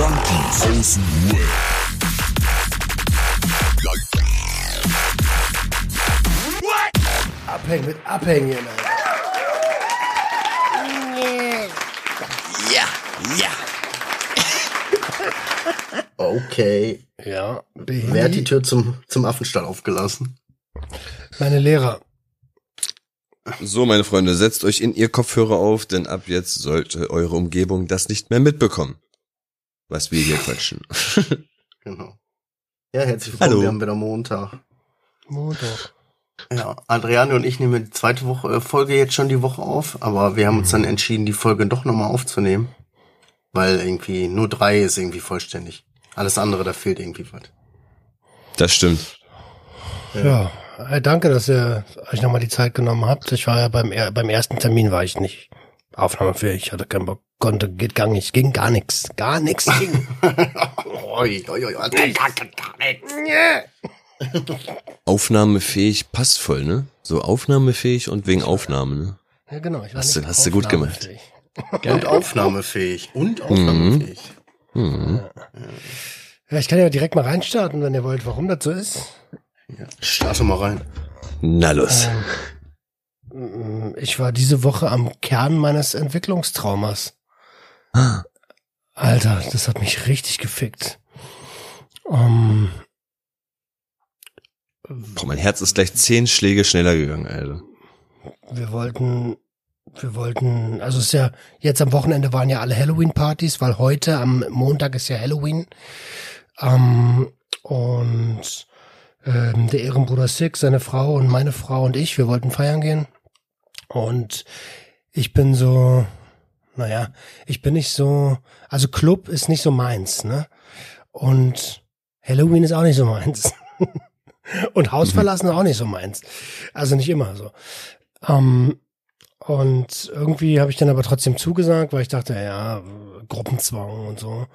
Junkies aus dem Web. Abhängen mit Abhängen. Alter. Ja, ja. Okay. Ja, Wer hat die Tür zum, zum Affenstall aufgelassen? meine Lehrer. So, meine Freunde, setzt euch in ihr Kopfhörer auf, denn ab jetzt sollte eure Umgebung das nicht mehr mitbekommen. Was wir hier quatschen. Genau. Ja, herzlich willkommen. Hallo. Wir haben wieder Montag. Montag. Ja, Adriane und ich nehmen die zweite Woche, äh, Folge jetzt schon die Woche auf, aber wir haben uns dann entschieden, die Folge doch nochmal aufzunehmen. Weil irgendwie nur drei ist irgendwie vollständig. Alles andere, da fehlt irgendwie was. Das stimmt. Ja, äh, danke, dass ihr euch nochmal die Zeit genommen habt. Ich war ja beim, beim ersten Termin war ich nicht aufnahmefähig, hatte keinen Bock, konnte, geht gar nicht, ging gar nichts, gar nichts ging. Aufnahmefähig passt voll, ne? So aufnahmefähig und wegen Aufnahme, ne? Ja, genau. Ich war Hast du- nicht hast du gut gemacht. Und aufnahmefähig. Und aufnahmefähig. Mhm. Ja, ich kann ja direkt mal reinstarten, wenn ihr wollt, warum das so ist. Ja. Starte mal rein. Na los. Mm, Ich war diese Woche am Kern meines Entwicklungstraumas. Alter, das hat mich richtig gefickt. Um, Boah, mein Herz ist gleich zehn Schläge schneller gegangen, Alter. wir wollten, wir wollten, also es ist ja, jetzt am Wochenende waren ja alle Halloween-Partys, weil heute am Montag ist ja Halloween. Ähm, und ähm, der Ehrenbruder Six, seine Frau und meine Frau und ich, wir wollten feiern gehen. Und ich bin so, naja, ich bin nicht so, also Club ist nicht so meins, ne? Und Halloween ist auch nicht so meins. und Haus verlassen ist auch nicht so meins. Also nicht immer so. Ähm, und irgendwie habe ich dann aber trotzdem zugesagt, weil ich dachte, ja, Gruppenzwang und so.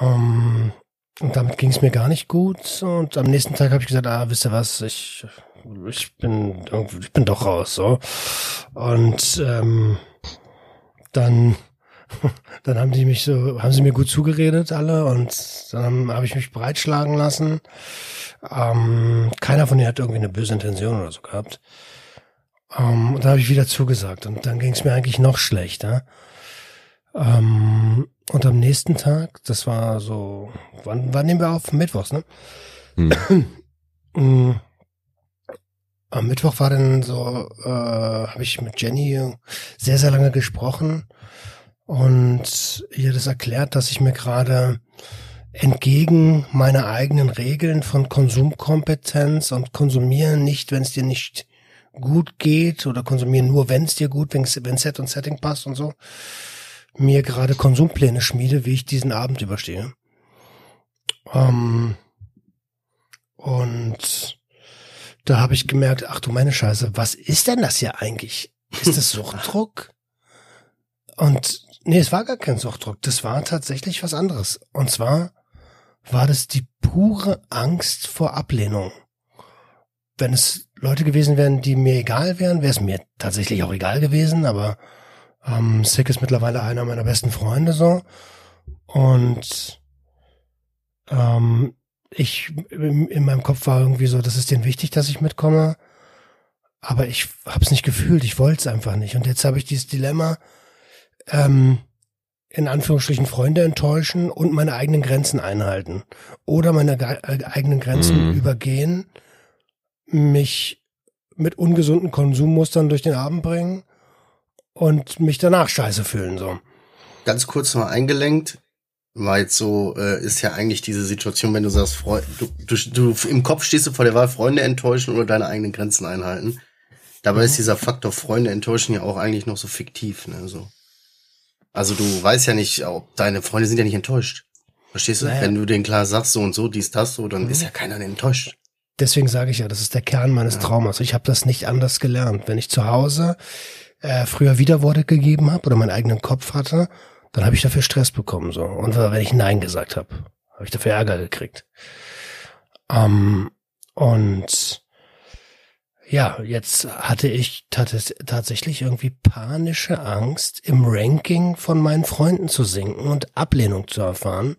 Ähm, und damit ging es mir gar nicht gut. Und am nächsten Tag habe ich gesagt, ah, wisst ihr was, ich, ich bin ich bin doch raus. so. Und ähm, dann, dann haben die mich so, haben sie mir gut zugeredet alle und dann habe ich mich breitschlagen lassen. Ähm, keiner von denen hat irgendwie eine böse Intention oder so gehabt. Ähm, und dann habe ich wieder zugesagt und dann ging es mir eigentlich noch schlechter. Ähm, und am nächsten Tag, das war so, wann, wann nehmen wir auf? Mittwochs, ne? Hm. Am Mittwoch war dann so, äh, habe ich mit Jenny sehr, sehr lange gesprochen und ihr das erklärt, dass ich mir gerade entgegen meiner eigenen Regeln von Konsumkompetenz und konsumieren nicht, wenn es dir nicht gut geht oder konsumieren nur, wenn es dir gut, wenn Set und Setting passt und so, mir gerade Konsumpläne schmiede, wie ich diesen Abend überstehe. Ähm, und da habe ich gemerkt, ach du meine Scheiße, was ist denn das hier eigentlich? Ist das Suchtdruck? Und nee, es war gar kein Suchtdruck, das war tatsächlich was anderes. Und zwar war das die pure Angst vor Ablehnung. Wenn es Leute gewesen wären, die mir egal wären, wäre es mir tatsächlich auch egal gewesen, aber ähm, Sick ist mittlerweile einer meiner besten Freunde so. Und ähm, ich in in meinem Kopf war irgendwie so, das ist denen wichtig, dass ich mitkomme. Aber ich hab's nicht gefühlt, ich wollte es einfach nicht. Und jetzt habe ich dieses Dilemma, ähm, in Anführungsstrichen Freunde enttäuschen und meine eigenen Grenzen einhalten. Oder meine äh, eigenen Grenzen Mhm. übergehen, mich mit ungesunden Konsummustern durch den Abend bringen und mich danach scheiße fühlen, so. Ganz kurz mal eingelenkt. Jetzt so, äh, ist ja eigentlich diese Situation, wenn du sagst, Freu du, du, du im Kopf stehst du vor der Wahl, Freunde enttäuschen oder deine eigenen Grenzen einhalten. Dabei ist dieser Faktor Freunde enttäuschen ja auch eigentlich noch so fiktiv, ne, so. Also du weißt ja nicht, ob deine Freunde sind ja nicht enttäuscht. Verstehst du? Naja. Wenn du denen klar sagst, so und so, dies, das, so, dann Mhm. ist ja keiner enttäuscht. Deswegen sage ich ja, das ist der Kern meines Traumas. Ich habe das nicht anders gelernt. Wenn ich zu Hause äh, früher Widerworte gegeben habe oder meinen eigenen Kopf hatte, dann habe ich dafür Stress bekommen. so. Und wenn ich Nein gesagt habe, habe ich dafür Ärger gekriegt. Ähm, und ja, jetzt hatte ich tats tatsächlich irgendwie panische Angst, im Ranking von meinen Freunden zu sinken und Ablehnung zu erfahren.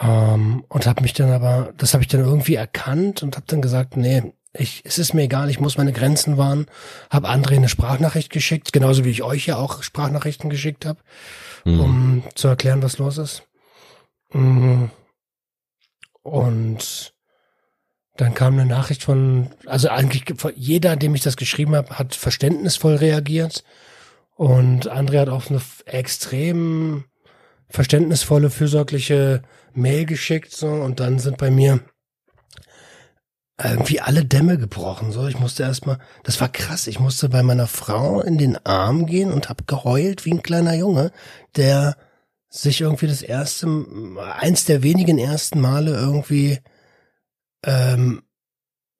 Ähm, und habe mich dann aber, das habe ich dann irgendwie erkannt und habe dann gesagt, nee, ich, es ist mir egal, ich muss meine Grenzen wahren. Habe André eine Sprachnachricht geschickt, genauso wie ich euch ja auch Sprachnachrichten geschickt habe, Mhm. um zu erklären, was los ist. Mhm. Und dann kam eine Nachricht von, also eigentlich jeder, dem ich das geschrieben habe, hat verständnisvoll reagiert. Und André hat auch eine extrem verständnisvolle, fürsorgliche Mail geschickt, so. Und dann sind bei mir irgendwie alle Dämme gebrochen, so. Ich musste erstmal, das war krass. Ich musste bei meiner Frau in den Arm gehen und hab geheult wie ein kleiner Junge, der sich irgendwie das erste, eins der wenigen ersten Male irgendwie, ähm,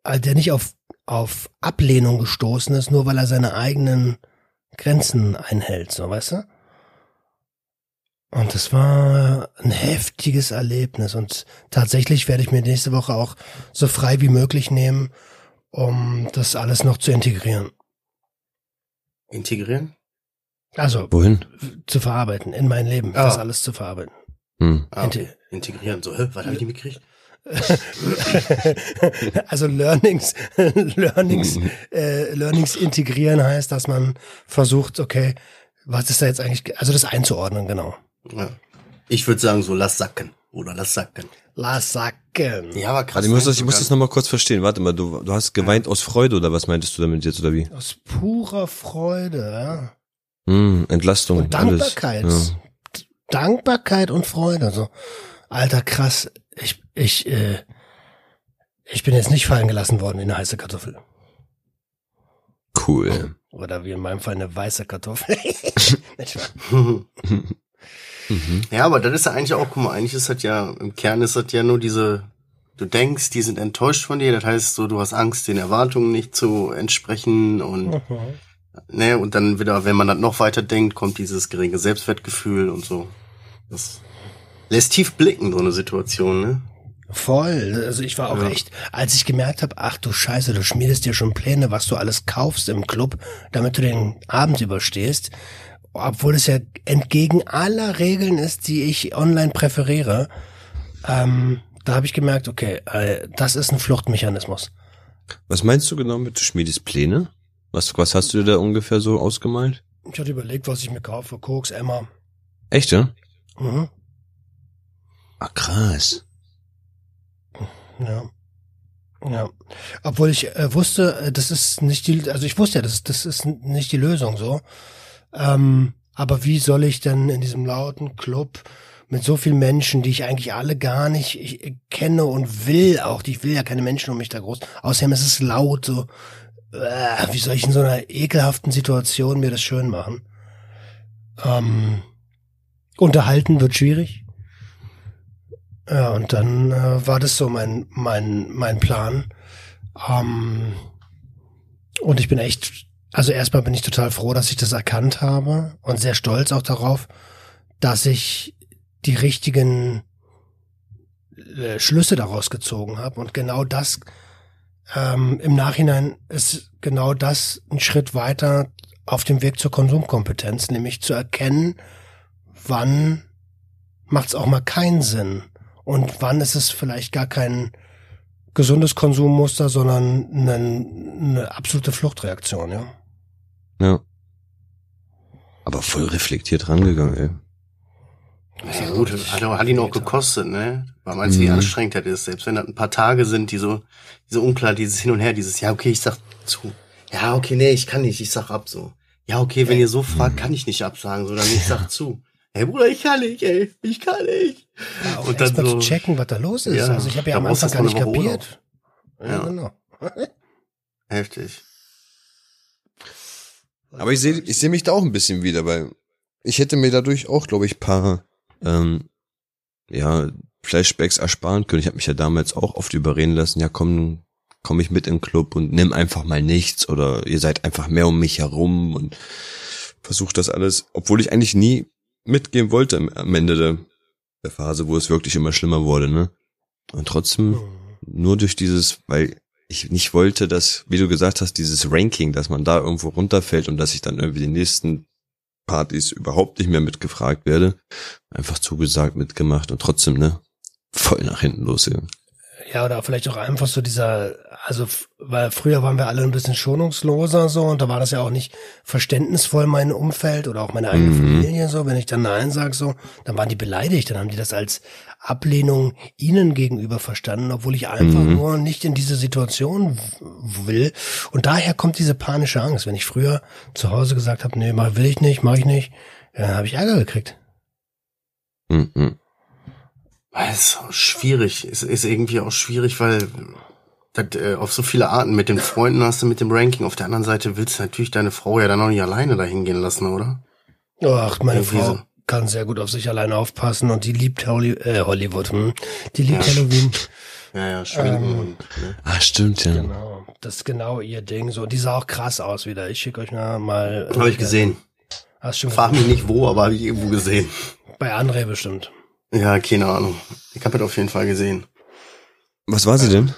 äh, der nicht auf, auf Ablehnung gestoßen ist, nur weil er seine eigenen Grenzen einhält, so, weißt du? Und das war ein heftiges Erlebnis und tatsächlich werde ich mir nächste Woche auch so frei wie möglich nehmen, um das alles noch zu integrieren. Integrieren? Also Wohin? zu verarbeiten, in mein Leben, Ah. das alles zu verarbeiten. Hm. Ah, okay. Inte- Integrieren. So, hä, was habe ich nicht mitgekriegt? also Learnings, Learnings, äh, Learnings integrieren heißt, dass man versucht, okay, was ist da jetzt eigentlich, ge- also das einzuordnen, genau. Ja. Ich würde sagen, so lass sacken. Oder lass sacken. Lass sacken. Ja, aber krass. Warte, ich muss ne? das, ich muss das nochmal kurz verstehen. Warte mal, du, du hast geweint aus Freude oder was meintest du damit jetzt oder wie? Aus purer Freude, ja. Hm, Entlastung. Und Dankbarkeit. Alles. Ja. Dankbarkeit und Freude. So, alter, krass. Ich, ich, äh, ich bin jetzt nicht fallen gelassen worden wie eine heiße Kartoffel. Cool. Oder wie in meinem Fall eine weiße Kartoffel. Mhm. Ja, aber das ist ja eigentlich auch, guck mal, eigentlich ist das ja, im Kern ist das ja nur diese, du denkst, die sind enttäuscht von dir, das heißt so, du hast Angst, den Erwartungen nicht zu entsprechen und, Mhm. ne, und dann wieder, wenn man das noch weiter denkt, kommt dieses geringe Selbstwertgefühl und so. Das lässt tief blicken, so eine Situation, ne? Voll. Also ich war auch Ja. echt, als ich gemerkt habe, ach du Scheiße, du schmiedest dir schon Pläne, was du alles kaufst im Club, damit du den Abend überstehst, obwohl es ja entgegen aller Regeln ist, die ich online präferiere. Ähm, da habe ich gemerkt, okay, äh, das ist ein Fluchtmechanismus. Was meinst du genau mit du schmiedest Pläne? Was, was hast du dir da ungefähr so ausgemalt? Ich hatte überlegt, was ich mir kaufe. Koks, Emma. Echt, ja? Mhm. Ah, krass. Ja. Ja. Obwohl ich äh, wusste, äh, das ist nicht die, also ich wusste ja, das, das ist nicht die Lösung so. Ähm, aber wie soll ich denn in diesem lauten Club mit so vielen Menschen, die ich eigentlich alle gar nicht ich, äh, kenne und will auch, ich will ja keine Menschen um mich da groß. Außerdem ist es laut, so, äh, wie soll ich in so einer ekelhaften Situation mir das schön machen? Ähm, unterhalten wird schwierig. Ja, und dann äh, war das so mein, mein, mein Plan. Ähm, und ich bin echt, also erstmal bin ich total froh, dass ich das erkannt habe und sehr stolz auch darauf, dass ich die richtigen äh, Schlüsse daraus gezogen habe. Und genau das ähm, im Nachhinein ist genau das ein Schritt weiter auf dem Weg zur Konsumkompetenz, nämlich zu erkennen, wann macht es auch mal keinen Sinn und wann ist es vielleicht gar kein gesundes Konsummuster, sondern eine, eine absolute Fluchtreaktion, ja. Ja. Aber voll reflektiert rangegangen, ey. Ja, gut, hat, hat ihn auch gekostet, ne? Weil meinst du, wie Mhm. anstrengend das ist? Selbst wenn das ein paar Tage sind, die so, diese unklar, dieses Hin und Her, dieses, ja, okay, ich sag zu. Ja, okay, nee, ich kann nicht, ich sag ab so. Ja, okay, wenn ihr so fragt, kann ich nicht absagen, sondern ich sag zu. Hey Bruder, ich kann nicht, ey, ich kann nicht. ja auch Und dann so- zu checken, was da los ist. Ja, also ich habe ja am Anfang gar nicht kapiert. Ja, Ja. genau. Heftig. Aber ich sehe ich seh mich da auch ein bisschen wieder, weil ich hätte mir dadurch auch, glaube ich, paar ähm, ja, Flashbacks ersparen können. Ich habe mich ja damals auch oft überreden lassen, ja komm, komm ich mit in den Club und nimm einfach mal nichts oder ihr seid einfach mehr um mich herum und versucht das alles, obwohl ich eigentlich nie mitgehen wollte am- Ende der, der Phase, wo es wirklich immer schlimmer wurde, ne? Und trotzdem Mhm. nur durch dieses, weil ich nicht wollte, dass, wie du gesagt hast, dieses Ranking, dass man da irgendwo runterfällt und dass ich dann irgendwie die nächsten Partys überhaupt nicht mehr mitgefragt werde. Einfach zugesagt, mitgemacht und trotzdem, ne, voll nach hinten losgegangen. Ja, oder vielleicht auch einfach so dieser, also, weil früher waren wir alle ein bisschen schonungsloser so und da war das ja auch nicht verständnisvoll mein Umfeld oder auch meine eigene Mhm. Familie so. Wenn ich dann Nein sag so, dann waren die beleidigt, dann haben die das als Ablehnung ihnen gegenüber verstanden, obwohl ich einfach Mhm. nur nicht in diese Situation will. Und daher kommt diese panische Angst. Wenn ich früher zu Hause gesagt habe, nee, mach, will ich nicht, mach ich nicht, dann habe ich Ärger gekriegt. Mhm. Das ist schwierig. Ist, ist irgendwie auch schwierig, weil das, äh, auf so viele Arten mit den Freunden hast du mit dem Ranking. Auf der anderen Seite willst du natürlich deine Frau ja dann auch nicht alleine dahin gehen lassen, oder? Ach, meine Irgendwie Frau so. kann sehr gut auf sich alleine aufpassen und die liebt Holly, äh, Hollywood. Hm? Die liebt Ja. Halloween. Ja, ja, schminken Ähm, und. Ne? Ah, stimmt, ja. Genau. Das ist genau ihr Ding. So, und die sah auch krass aus wieder. Ich schicke euch mal. mal äh, Habe ich gesehen. Hast schon Frag mich nicht wo, aber habe ich irgendwo gesehen. Bei André bestimmt. Ja, keine Ahnung. Ich habe das auf jeden Fall gesehen. Was war sie denn?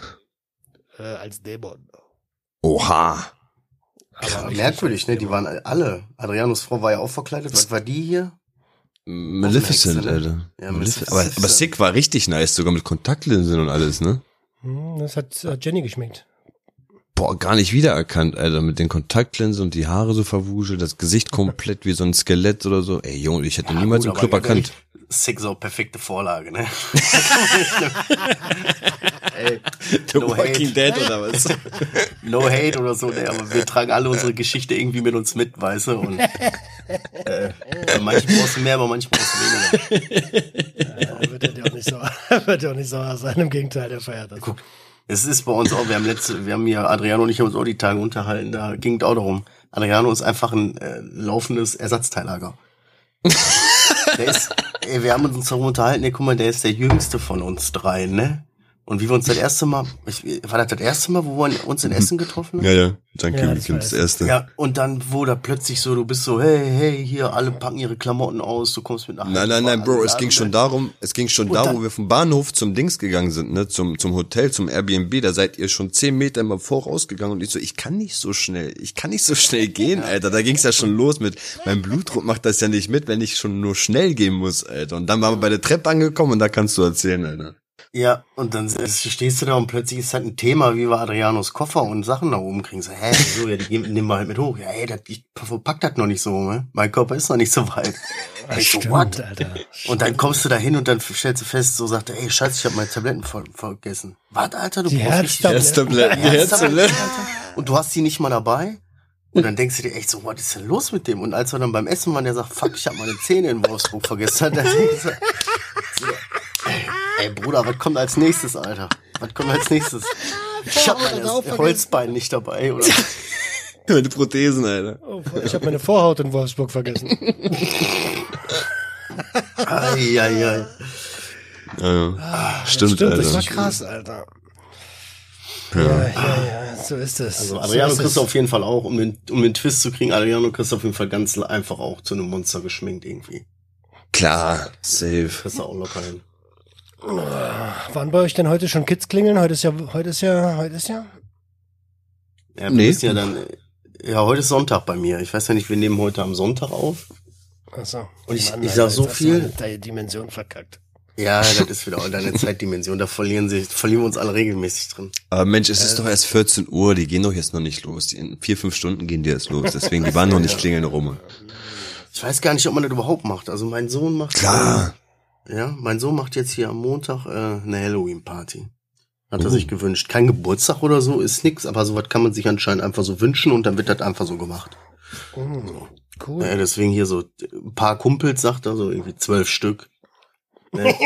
Äh, als Dämon. Oha. Richtig Merkwürdig, ne? Die waren alle. Adrianos Frau war ja auch verkleidet. Was war die hier? Maleficent, Hexe, ne? Alter. Ja, Malef Maleficent. aber, aber Sick war richtig nice, sogar mit Kontaktlinsen und alles, ne? Hm, Das hat, hat Jenny geschmeckt. Boah, gar nicht wiedererkannt, Alter, mit den Kontaktlinsen und die Haare so verwuschelt, das Gesicht komplett wie so ein Skelett oder so. Ey, Junge, ich hätte niemals gut, im Club erkannt. So perfekte Vorlage, ne? Ey, The no Walking hate. Dead oder was? no hate oder so, ne? Aber wir tragen alle unsere Geschichte irgendwie mit uns mit, weißt du? Und äh, manchen brauchst du mehr, bei manchen brauchst du weniger. Ja, wird er dir auch nicht so, wird er auch nicht so sein. Im Gegenteil, der feiert das. Guck, es ist bei uns auch, wir haben letzte, wir haben hier, Adriano und ich haben uns auch die Tage unterhalten, da ging es auch darum. Adriano ist einfach ein äh, laufendes Ersatzteillager. Der ist, ey, wir haben uns darum unterhalten, ey, guck mal, der ist der jüngste von uns dreien, ne? Und wie wir uns das erste Mal, ich, war das das erste Mal, wo wir uns in Essen getroffen haben? Ja, ja. Danke, Ja, das das, erste. Ja, und dann, wo da plötzlich so, du bist so, hey, hey, hier, alle packen ihre Klamotten aus, du kommst mit nach Nein, nein, nein, Bro, es ging schon darum, es ging schon Und da, dann- wo wir vom Bahnhof zum Dings gegangen sind, ne, zum, zum Hotel, zum Airbnb, da seid ihr schon zehn Meter immer vorausgegangen und ich so, ich kann nicht so schnell, ich kann nicht so schnell gehen, Alter, da ging's ja schon los mit, mein Blutdruck macht das ja nicht mit, wenn ich schon nur schnell gehen muss, Alter, und dann waren wir bei der Treppe angekommen und da kannst du erzählen, Alter. Ja, und dann stehst du da und plötzlich ist halt ein Thema, wie wir Adrianos Koffer und Sachen nach oben kriegen. So, hä, so, ja, die nehmen wir halt mit hoch. Ja, ey, das, ich verpack das noch nicht so, ne? Mein Körper ist noch nicht so weit. Das Ich so, stimmt, what? Alter. Und dann kommst du da hin und dann stellst du fest, so sagt er, ey, scheiße, ich habe meine Tabletten ver vergessen. Was, Alter, du Die brauchst Herztabletten. Herztabletten, Herztabletten. Und du hast die nicht mal dabei. Und dann denkst du dir echt so, was ist denn los mit dem? Und als wir dann beim Essen waren, der sagt, fuck, ich habe meine Zähne in Wolfsburg vergessen. Dann denkst du, ey, Bruder, was kommt als nächstes, Alter? Was kommt als nächstes? Ich habe das auch mein. Holzbein nicht dabei, oder? Meine Prothesen, Alter. Oh, ich habe meine Vorhaut in Wolfsburg vergessen. Ai, ai, ai. Ja, stimmt, Stimmt, Alter. das war krass, Alter. Ja, ja, ja, so ist es. Also so Adriano ist kriegst es. du auf jeden Fall auch, um den, um den Twist zu kriegen, Adriano kriegst du auf jeden Fall ganz einfach auch zu einem Monster geschminkt irgendwie. Klar, safe. Kriegst du auch locker hin. Waren bei euch denn heute schon Kids klingeln? Heute ist ja, heute ist ja, heute ist ja. Ja, Nee. ja dann, ja, heute ist Sonntag bei mir. Ich weiß ja nicht, wir nehmen heute am Sonntag auf. Achso. Und ich- ich sag so hast du viel. Deine Dimension verkackt. Ja, das ist wieder auch deine Zeitdimension. Da verlieren sich, verlieren wir uns alle regelmäßig drin. Aber Mensch, es ist doch erst 14 Uhr, die gehen doch jetzt noch nicht los. Die in vier, fünf Stunden gehen die erst los. Deswegen, die waren noch nicht klingeln rum. Ich weiß gar nicht, ob man das überhaupt macht. Also mein Sohn macht. Klar. Äh, ja, mein Sohn macht jetzt hier am Montag äh, eine Halloween-Party. Hat er Oh. sich gewünscht. Kein Geburtstag oder so, ist nix, aber sowas kann man sich anscheinend einfach so wünschen und dann wird das einfach so gemacht. Oh, cool. Ja, deswegen hier so ein paar Kumpels, sagt er, so irgendwie zwölf Stück. Ne?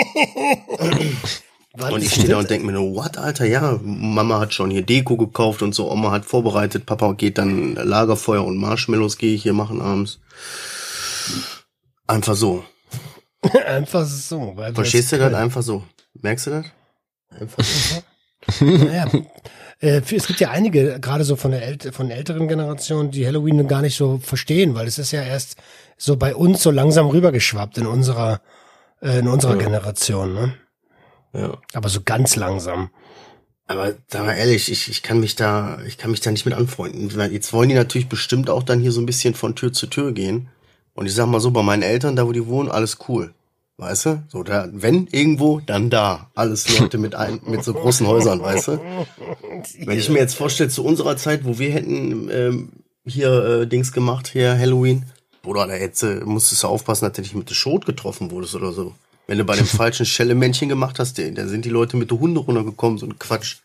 Und ich stehe da und denke mir nur, what, Alter, ja, Mama hat schon hier Deko gekauft und so, Oma hat vorbereitet, Papa geht dann Lagerfeuer und Marshmallows gehe ich hier machen abends. Einfach so. Einfach so. Weil Verstehst du das? Einfach so. Merkst du das? Einfach so. Naja. Äh, es gibt ja einige, gerade so von der ält von der älteren Generation, die Halloween gar nicht so verstehen, weil es ist ja erst so bei uns so langsam rübergeschwappt in unserer, äh, in unserer Ja. Generation, ne? Ja. Aber so ganz langsam. Aber sag mal ehrlich, ich, ich kann mich da, ich kann mich da nicht mit anfreunden. Jetzt wollen die natürlich bestimmt auch dann hier so ein bisschen von Tür zu Tür gehen. Und ich sag mal so, bei meinen Eltern, da wo die wohnen, alles cool. Weißt du? So, da, wenn irgendwo, dann da. Alles Leute mit ein, mit so großen Häusern, weißt du? Wenn ich mir jetzt vorstelle, zu unserer Zeit, wo wir hätten ähm, hier äh, Dings gemacht, hier Halloween, Bruder, da hättest, du- musstest du aufpassen, dass du nicht mit der Schot getroffen wurdest oder so. Wenn du bei dem falschen Schellemännchen gemacht hast, da sind die Leute mit der Hunde runtergekommen, so ein Quatsch.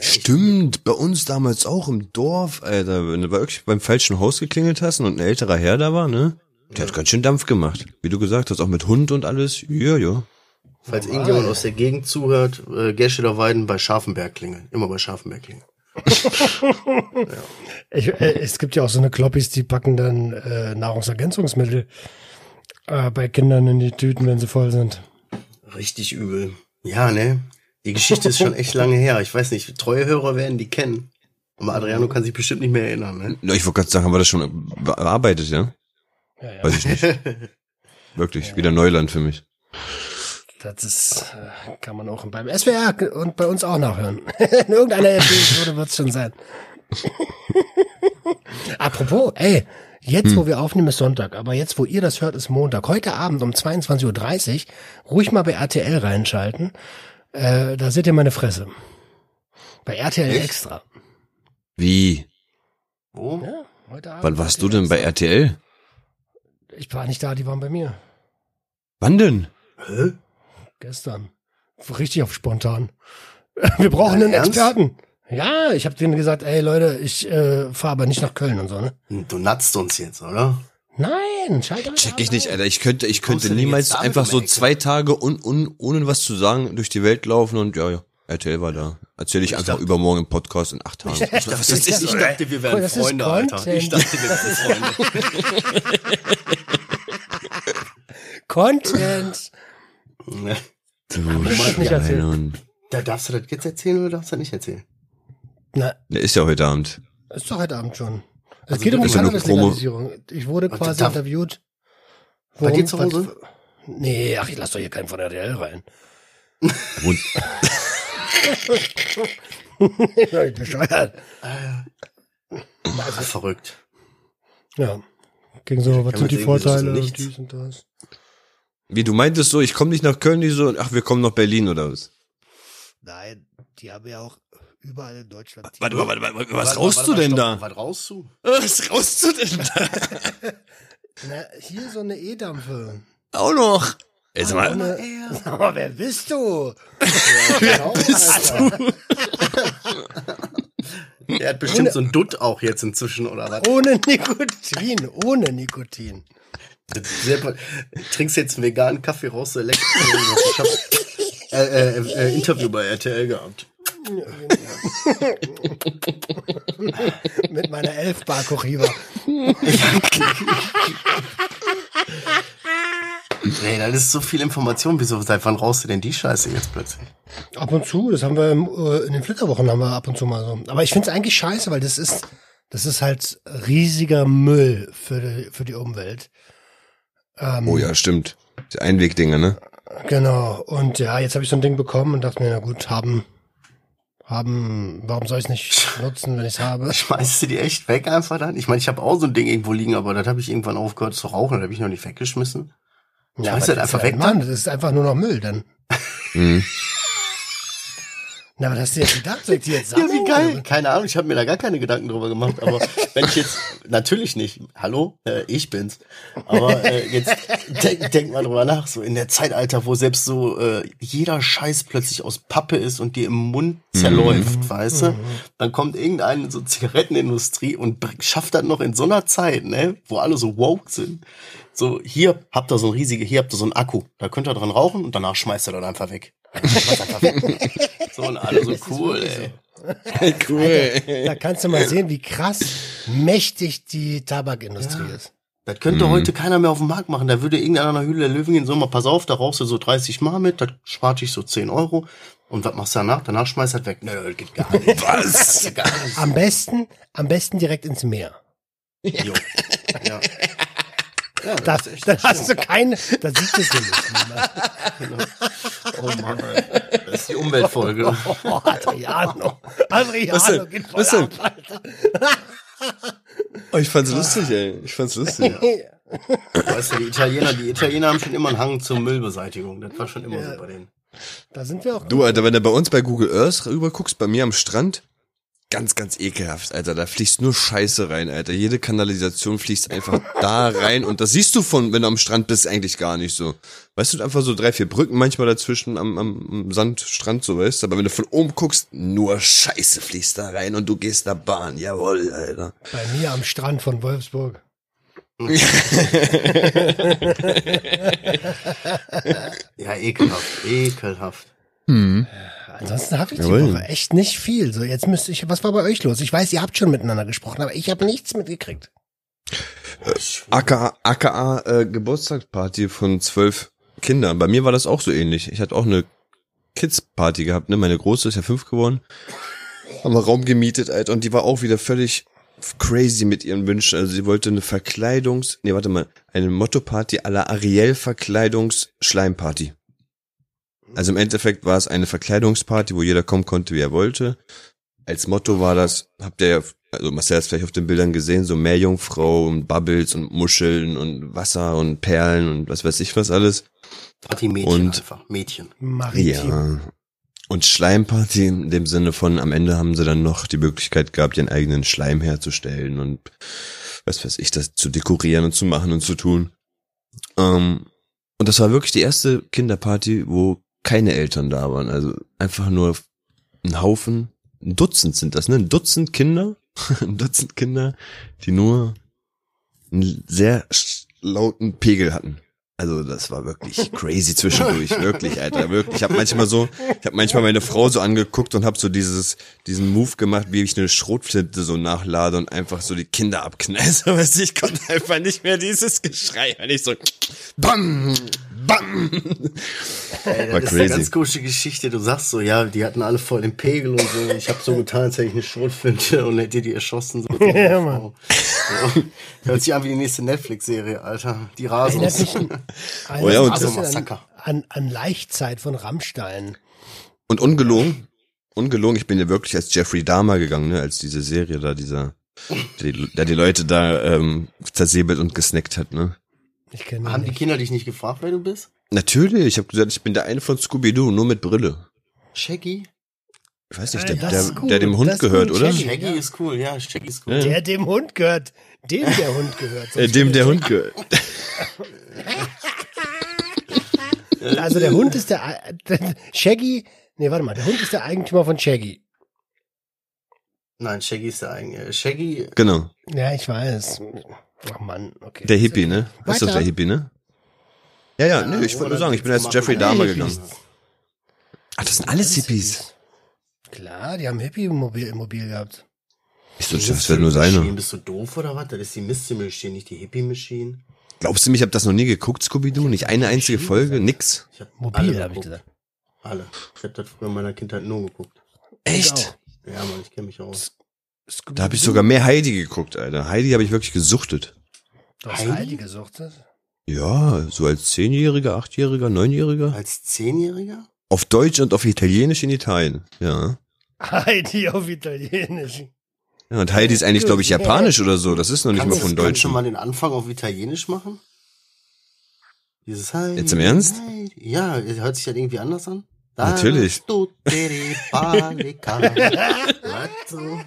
Stimmt, bei uns damals auch im Dorf, Alter, wenn du wirklich beim falschen Haus geklingelt hast und ein älterer Herr da war, ne? Der hat ganz schön Dampf gemacht. Wie du gesagt hast, auch mit Hund und alles. Ja, ja. Falls irgendjemand aus der Gegend zuhört, äh, Gersteler Weiden bei Scharfenberg klingeln. Immer bei Scharfenberg klingeln. Ich, äh, es gibt ja auch so eine Kloppis, die packen dann äh, Nahrungsergänzungsmittel äh, bei Kindern in die Tüten, wenn sie voll sind. Richtig übel. Ja, ne? Die Geschichte ist schon echt lange her. Ich weiß nicht, treue Hörer werden die kennen. Aber Adriano kann sich bestimmt nicht mehr erinnern, ne? Na, Ich wollte gerade sagen, haben wir das schon bearbeitet, ja? Ja, ja. Weiß ich nicht. Wirklich, wieder Neuland für mich. Das ist, äh, kann man auch beim SWR und bei uns auch nachhören. In irgendeiner Episode wird es schon sein. Apropos, ey, jetzt wo wir aufnehmen ist Sonntag, aber jetzt wo ihr das hört ist Montag. Heute Abend um 22.30 Uhr ruhig mal bei RTL reinschalten. Äh, da seht ihr meine Fresse. Bei RTL Echt? Extra. Wie? Wo? Ja, heute Abend. Wann warst du denn bei RTL? Ich war nicht da, die waren bei mir. Wann denn? Hä? Gestern. Richtig auf spontan. Wir brauchen einen Ernst? Experten. Ja, ich habe denen gesagt, ey Leute, ich äh, fahre aber nicht nach Köln und so, ne? Du natzt uns jetzt, oder? Nein, schalt euch Check ab, ich nicht. Alter. Ich könnte, ich könnte du niemals damit einfach so zwei Tage un, un, ohne was zu sagen durch die Welt laufen und ja, ja. RTL war da. Erzähle ich, Ich einfach dachte- übermorgen im Podcast in acht Tagen. Ich dachte, Was ist das? ich dachte wir wären Das ist Freunde, Alter. Ich Content. dachte, wir wären Content. Freunde. Du ich das nicht erzählt? Schwein. Da darfst du das jetzt erzählen oder darfst du das nicht erzählen? Na, Der ist ja heute Abend. ist doch heute Abend schon. Es Also geht um Cannabis-Legalisierung. Ich wurde Was quasi darf- interviewt. Bei dir zu was- Hause? Nee, ach, ich lass doch hier keinen von RTL rein. Und ich bin bescheuert. Ah, verrückt. Ja. Ging so, was sind die Vorteile, nichts. dies und das. wie du meintest so, ich komme nicht nach Köln, die so, ach, wir kommen nach Berlin oder was? Nein, die haben ja auch überall in Deutschland. Warte mal, warte was Warte, rauchst warte du denn stopp. da? Was raust du? Was rauchst du denn da? Na, hier so eine E-Dampfe. Auch noch. Ey, sag mal, Ohne, aber wer bist du? Wer bist du? Der hat bestimmt so ein Dutt auch jetzt inzwischen, oder was? Ohne Nikotin, ohne Nikotin. Trinkst jetzt einen veganen Kaffee raus, so lecker. Ich hab äh, äh, äh, Interview bei RTL gehabt. Mit meiner 11 Bar Cochiva. Nee, das ist so viel Information. Wieso, seit wann raust du denn die Scheiße jetzt plötzlich? Ab und zu, das haben wir im, äh, in den Flitterwochen haben wir ab und zu mal so. Aber ich find's eigentlich scheiße, weil das ist, das ist halt riesiger Müll für die, für die Umwelt. Ähm, oh ja, stimmt. Die Einwegdinger, ne? Genau. Und ja, jetzt habe ich so ein Ding bekommen und dachte mir, na gut, haben, haben, warum soll ich es nicht nutzen, wenn ich es habe? Schmeißt du die echt weg einfach dann? Ich meine, ich habe auch so ein Ding irgendwo liegen, aber das habe ich irgendwann aufgehört zu rauchen, das habe ich noch nicht weggeschmissen. Ja, Schmeiß aber das einfach ist weg ja- dann? Mann, das ist einfach nur noch Müll dann. Mhm. Na, was hast du jetzt gedacht? Soll ich die jetzt Ja, sammeln? wie geil. Keine Ahnung, ich habe mir da gar keine Gedanken drüber gemacht. Aber wenn ich jetzt, natürlich nicht, hallo, äh, ich bin's. Aber äh, jetzt denk, denk mal drüber nach, so in der Zeitalter, wo selbst so äh, jeder Scheiß plötzlich aus Pappe ist und dir im Mund zerläuft, weißt du? Dann kommt irgendeine so Zigarettenindustrie und schafft das noch in so einer Zeit, ne, wo alle so woke sind. So, hier habt ihr so ein riesige, hier habt ihr so einen Akku. Da könnt ihr dran rauchen und danach schmeißt ihr das einfach weg. So, und alle so cool, ey. cool. Da kannst du mal sehen, wie krass mächtig die Tabakindustrie ist. Das könnte heute keiner mehr auf dem Markt machen. Da würde irgendeiner nach Hülle der Löwen gehen, so mal, pass auf, da rauchst du so 30 Mal mit, das spart dich so 10 Euro. Und was machst du danach? Danach schmeißt das weg. Nö, das geht gar nicht. Was? Gar nicht. Am besten, am besten direkt ins Meer. Jo. Ja. Ja, Da, das ist echt dann nicht hast du keine, da sieht es niemand. Oh Mann, ey. Das ist die Umweltfolge. Oh, Adriano. Adriano Was denn? geht voll Was denn? ab. Oh, ich fand's lustig, ey. Ich fand's lustig. Weißt du, die Italiener, die Italiener haben schon immer einen Hang zur Müllbeseitigung. Das war schon immer so bei denen. Da sind wir auch. Du, Alter, wenn du bei uns bei Google Earth rüber guckst, bei mir am Strand, ganz, ganz ekelhaft, Alter. Da fließt nur Scheiße rein, Alter. Jede Kanalisation fließt einfach da rein und das siehst du von, wenn du am Strand bist, eigentlich gar nicht so. Weißt du, einfach so drei, vier Brücken manchmal dazwischen am, am, am Sandstrand, so weißt Aber wenn du von oben guckst, nur Scheiße fließt da rein und du gehst da Bahn. Jawohl, Alter. Bei mir am Strand von Wolfsburg. Ja, ekelhaft, ekelhaft. Ansonsten habe ich die Jawohl. Woche echt nicht viel. So, jetzt müsste ich, was war bei euch los? Ich weiß, ihr habt schon miteinander gesprochen, aber ich habe nichts mitgekriegt. AKA, AKA äh, Geburtstagsparty von zwölf Kindern. Bei mir war das auch so ähnlich. Ich hatte auch eine Kids-Party gehabt, ne? Meine Große ist ja fünf geworden. Haben wir Raum gemietet, Alter, und die war auch wieder völlig crazy mit ihren Wünschen. Also sie wollte eine Verkleidungs-, nee, warte mal, eine Motto-Party aller Ariel-Verkleidungs-Schleimparty. Also im Endeffekt war es eine Verkleidungsparty, wo jeder kommen konnte, wie er wollte. Als Motto war das, habt ihr ja, also Marcel hat es vielleicht auf den Bildern gesehen, so Meerjungfrau und Bubbles und Muscheln und Wasser und Perlen und was weiß ich was alles. Partymädchen Und- einfach. Mädchen. Maritim. Ja. Und Schleimparty in dem Sinne von, am Ende haben sie dann noch die Möglichkeit gehabt, ihren eigenen Schleim herzustellen und was weiß ich, das zu dekorieren und zu machen und zu tun. Ähm, und das war wirklich die erste Kinderparty, wo keine Eltern da waren. Also einfach nur ein Haufen, ein Dutzend sind das, ne? Ein Dutzend Kinder, ein Dutzend Kinder, die nur einen sehr lauten Pegel hatten. Also das war wirklich crazy zwischendurch, wirklich, Alter, wirklich. Ich habe manchmal so, ich habe manchmal meine Frau so angeguckt und habe so dieses, diesen Move gemacht, wie ich eine Schrotflinte so nachlade und einfach so die Kinder abkneiße. Weißt du, ich konnte einfach nicht mehr dieses Geschrei, wenn ich so bam, bam. Ey, War das ist eine crazy. ganz komische Geschichte. Du sagst so, ja, die hatten alle voll den Pegel und so. Ich habe so getan, als hätte ich eine Schrotflinte und hätte die erschossen. So. Ja, Mann. So. Hört sich an wie die nächste Netflix-Serie, Alter. Die ein, Oh ja, und- ein bisschen an, Massaker. an, an Leichtzeit von Rammstein. Und ungelogen, ungelogen, ich bin ja wirklich als Jeffrey Dahmer gegangen, ne, als diese Serie da, dieser, der die, der die Leute da ähm, zersäbelt und gesnackt hat, ne. Ich kenne Haben die. Kinder dich nicht gefragt, wer du bist? Natürlich, ich habe gesagt, ich bin der eine von Scooby-Doo, nur mit Brille. Shaggy? Ich weiß nicht, Äh, der, der, ist cool, der dem Hund gehört, cool, oder? Shaggy. Shaggy ja. ist cool, ja, Shaggy ist cool. Der dem Hund gehört. Dem der Hund gehört. Äh, dem der Hund gehört. Also der Hund ist der, der Shaggy. Nee, warte mal, der Hund ist der Eigentümer von Shaggy. Nein, Shaggy ist der eigene. Shaggy, Genau. Ja, ich weiß. Ach Mann, okay. Der Hippie, ne? Ist das der Hippie, ne? Ja, ja, nö, ich wollte nur sagen, ich bin als Jeffrey Dahmer gegangen. Ach, das sind alles Hippies. Klar, die haben Hippie-Mobil im Mobil gehabt. Ich so, das wird nur seine. Bist du doof oder was? Das ist die Mystery Machine, nicht die Hippie Machine. Glaubst du mich, ich habe das noch nie geguckt, Scooby-Doo? Nicht eine einzige Folge? Nix? Ich hab Mobil, alle habe ich gesagt. Alle. Ich hab das früher in meiner Kindheit nur geguckt. Echt? Ja, Mann, ich kenne mich aus. Da habe ich sogar mehr Heidi geguckt, Alter. Heidi habe ich wirklich gesuchtet. Du hast Heidi? Heidi gesuchtet? Ja, so als Zehnjähriger, Achtjähriger, Neunjähriger. Als Zehnjähriger? Auf Deutsch und auf Italienisch in Italien. Ja. Heidi auf Italienisch. ja und Heidi ist eigentlich, glaube ich, japanisch oder so. Das ist noch nicht mal Kannst, von du- kannst du mal den Anfang auf Italienisch machen? Dieses Heidi. Jetzt im Ernst? Heidi. Ja, hört sich das irgendwie anders an? Natürlich. Tutte di palica. Was so?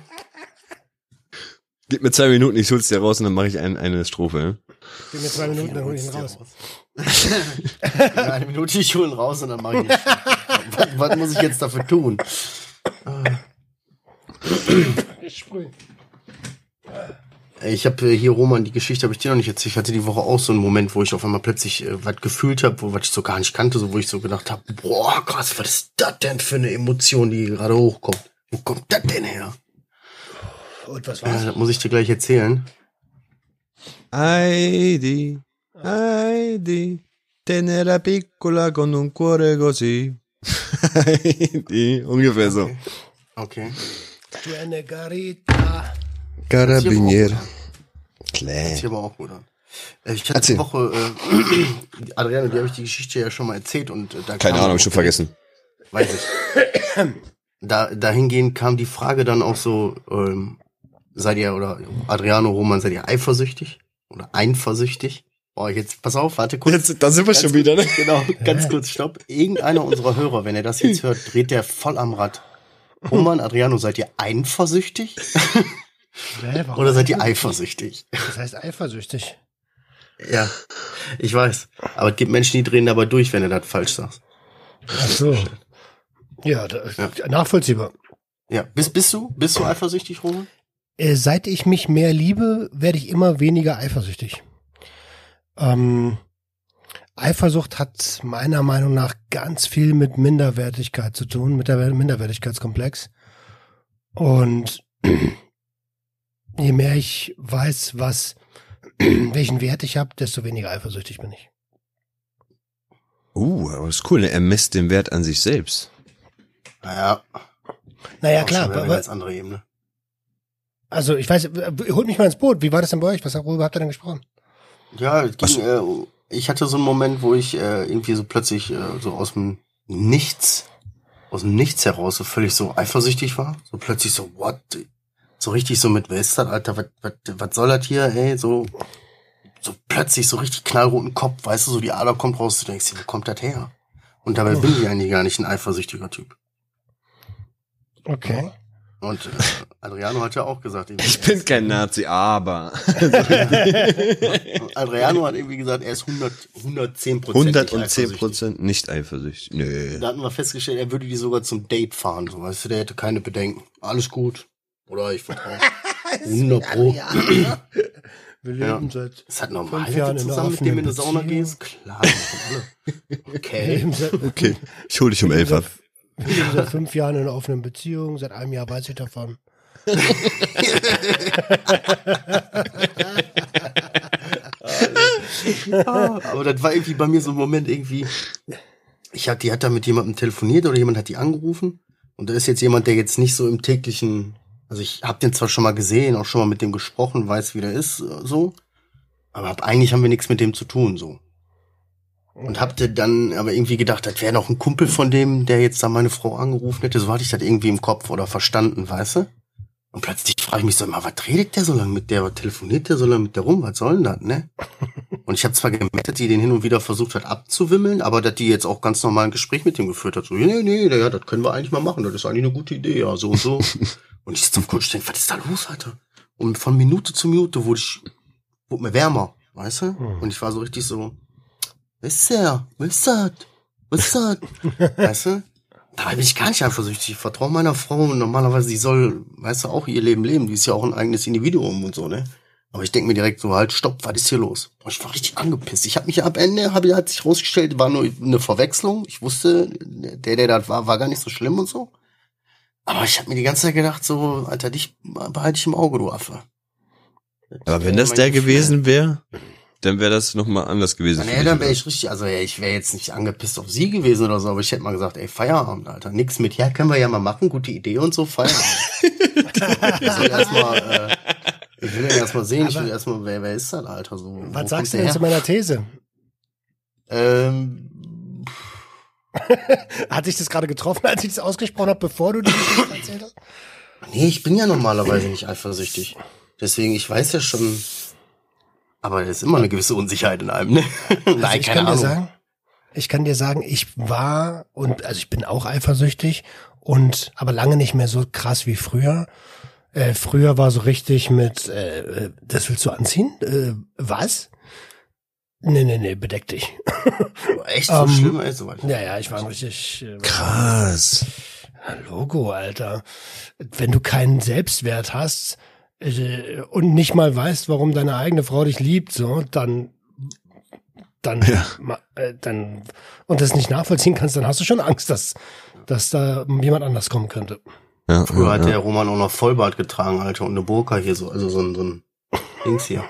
Gib mir zwei Minuten, ich hol's dir raus und dann mache ich ein, eine Strophe. Gib mir zwei Minuten, dann hol ich ihn raus. Ja, eine Minute, ich hole ihn raus und dann mache ich ihn. was, was muss ich jetzt dafür tun? Ey, Ich habe hier, Roman, die Geschichte habe ich dir noch nicht erzählt. Ich hatte die Woche auch so einen Moment, wo ich auf einmal plötzlich äh, was gefühlt habe, wo was ich so gar nicht kannte, so wo ich so gedacht habe, boah, krass, was ist das denn für eine Emotion, die gerade hochkommt? Wo kommt das denn her? Und was Ja, war's? das muss ich dir gleich erzählen. Heidi, Heidi, tenera piccola con un cuore così. Heidi, ungefähr so. Okay. Du eine Garita. Carabinier. Klar. sich aber auch gut an. Äh, Ich hatte Erzähl. die Woche, äh, Adriano, die habe ich die Geschichte ja schon mal erzählt und äh, da Keine kam Ahnung, ich schon vergessen. Weiß ich. Da, dahingehend kam die Frage dann auch so, ähm, seid ihr, oder Adriano, Roman, seid ihr eifersüchtig? Oder eifersüchtig? Oh, jetzt, pass auf, warte kurz. Jetzt, da sind wir Ganz schon wieder, ne? Genau, ganz kurz, stopp. Irgendeiner unserer Hörer, wenn er das jetzt hört, dreht der voll am Rad. Roman, Adriano, seid ihr warum? Oder seid ihr eifersüchtig? Das heißt eifersüchtig. Ja, ich weiß. Aber es gibt Menschen, die drehen dabei durch, wenn du das falsch sagst. Ach so. Ja, da, nachvollziehbar. Ja, bist, bist du? Bist du eifersüchtig, Roman? Äh, seit ich mich mehr liebe, werde ich immer weniger eifersüchtig. Ähm, Eifersucht hat meiner Meinung nach ganz viel mit Minderwertigkeit zu tun, mit der Minderwertigkeitskomplex. Und je mehr ich weiß, was welchen Wert ich habe, desto weniger eifersüchtig bin ich. Uh, aber das ist cool, ne? er misst den Wert an sich selbst. Naja, Naja, auch klar. eine aber- ganz andere Ebene. Also ich weiß, holt mich mal ins Boot. Wie war das denn bei euch? Was worüber habt ihr denn gesprochen? Ja, ging, äh, ich hatte so einen Moment, wo ich äh, irgendwie so plötzlich äh, so aus dem Nichts, aus dem Nichts heraus so völlig so eifersüchtig war. So plötzlich so, what? So richtig so mit, wer ist das, Alter? Was, was, was soll das hier, ey? So, so plötzlich so richtig knallroten Kopf, weißt du, so die Ader kommt raus, du denkst dir, wo kommt das her? Und dabei bin ich eigentlich gar nicht ein eifersüchtiger Typ. Okay. Und äh, Adriano hat ja auch gesagt, irgendwie, Ich bin kein Nazi, aber. Adriano hat irgendwie gesagt, er ist 100, 110 Prozent 110 Prozent nicht eifersüchtig. Nö. Da hatten wir festgestellt, er würde die sogar zum Date fahren, so weißt du, der hätte keine Bedenken. Alles gut. Oder ich vertraue. 100 Pro. Wir Ja. leben seit Es hat normal, Fünf wenn Jahren du in einer zusammen mit dem in eine offenen Sauna gehst. Klar. Okay. Okay, ich hol dich um elf ab. Wir leben seit fünf Jahren in einer offenen Beziehung. Seit einem Jahr weiß ich davon. Aber das war irgendwie bei mir so ein Moment irgendwie. Ich hab, die hat da mit jemandem telefoniert oder jemand hat die angerufen. Und da ist jetzt jemand, der jetzt nicht so im täglichen, also ich habe den zwar schon mal gesehen, auch schon mal mit dem gesprochen, weiß, wie der ist, äh, so. Aber eigentlich haben wir nichts mit dem zu tun, so. Und hab dann aber irgendwie gedacht, das wäre noch ein Kumpel von dem, der jetzt da meine Frau angerufen hätte. So hatte ich das irgendwie im Kopf oder verstanden, weißt du? Und plötzlich frage ich mich so immer, was redet der so lange mit der, was telefoniert der so lange mit der rum, was soll denn das, ne? Und ich habe zwar gemerkt, dass die den hin und wieder versucht hat abzuwimmeln, aber dass die jetzt auch ganz normal ein Gespräch mit dem geführt hat. So, nee, nee, ja, das können wir eigentlich mal machen, das ist eigentlich eine gute Idee, ja, so und so. und ich sitze auf und denke, was ist da los, Alter? Und von Minute zu Minute wurde ich, wurde mir wärmer, weißt du? Und ich war so richtig so, ist das? Was ist das? weißt du? Dabei bin ich gar nicht eifersüchtig. Ich vertraue meiner Frau und normalerweise, sie soll, weißt du, auch ihr Leben leben. Die ist ja auch ein eigenes Individuum und so, ne? Aber ich denke mir direkt so, halt, stopp, was ist hier los? Und ich war richtig angepisst. Ich habe mich am Ende, hab, hat sich rausgestellt, war nur eine Verwechslung. Ich wusste, der, der da war, war gar nicht so schlimm und so. Aber ich habe mir die ganze Zeit gedacht, so, Alter, dich behalte ich im Auge, du Affe. Aber wenn das der gewesen wäre, dann wäre das nochmal anders gewesen. Nee, dann wäre ich richtig, also ja, ich wäre jetzt nicht angepisst auf sie gewesen oder so, aber ich hätte mal gesagt, ey, Feierabend, Alter. Nix mit, ja, können wir ja mal machen, gute Idee und so, Feierabend. ich will erstmal, äh, ich will erstmal sehen, ich will erstmal, wer, wer ist das, Alter? So, Was sagst du denn zu der meiner These? her? Ähm, Hat dich das gerade getroffen, als ich das ausgesprochen habe, bevor du die Geschichte erzählt hast? nee, ich bin ja normalerweise nicht eifersüchtig. Deswegen, ich weiß ja schon, aber das ist immer eine gewisse Unsicherheit in einem, ne? Nein, Also ich keine kann Ahnung. dir sagen, ich kann dir sagen, ich war und also ich bin auch eifersüchtig und aber lange nicht mehr so krass wie früher. Äh, früher war so richtig mit, äh, äh, das willst du anziehen? Äh, was? Nee, nee, nee, bedeck dich. Echt so Ähm, schlimm, ey, so. Ja, ja, ich war richtig. Äh, Krass. Logo, Alter. Wenn du keinen Selbstwert hast äh, und nicht mal weißt, warum deine eigene Frau dich liebt, so, dann, dann, Ja. ma- äh, dann und das nicht nachvollziehen kannst, dann hast du schon Angst, dass, dass da jemand anders kommen könnte. Ja, Früher ja, hat ja. der Roman auch noch Vollbart getragen, Alter, und eine Burka hier so, also so ein, so ein Dings hier.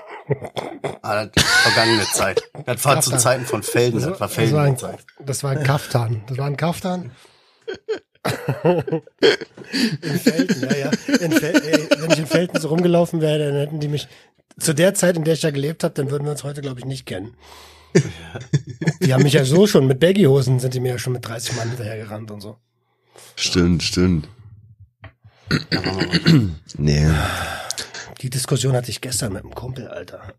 Ah, das vergangene Zeit. Das war zu. Zeiten von Felden, das war das, war Felden ein, das war ein Kaftan. Das war ein Kaftan. In Felten, ja, ja. In Fel ey, wenn ich in Felten so rumgelaufen wäre, dann hätten die mich zu der Zeit, in der ich da gelebt habe, dann würden wir uns heute, glaube ich, nicht kennen. Die haben mich ja so schon, mit Baggy-Hosen sind die mir ja schon mit 30 Mann hinterhergerannt und so. Stimmt, stimmt. nee. Die Diskussion hatte ich gestern mit einem Kumpel, Alter.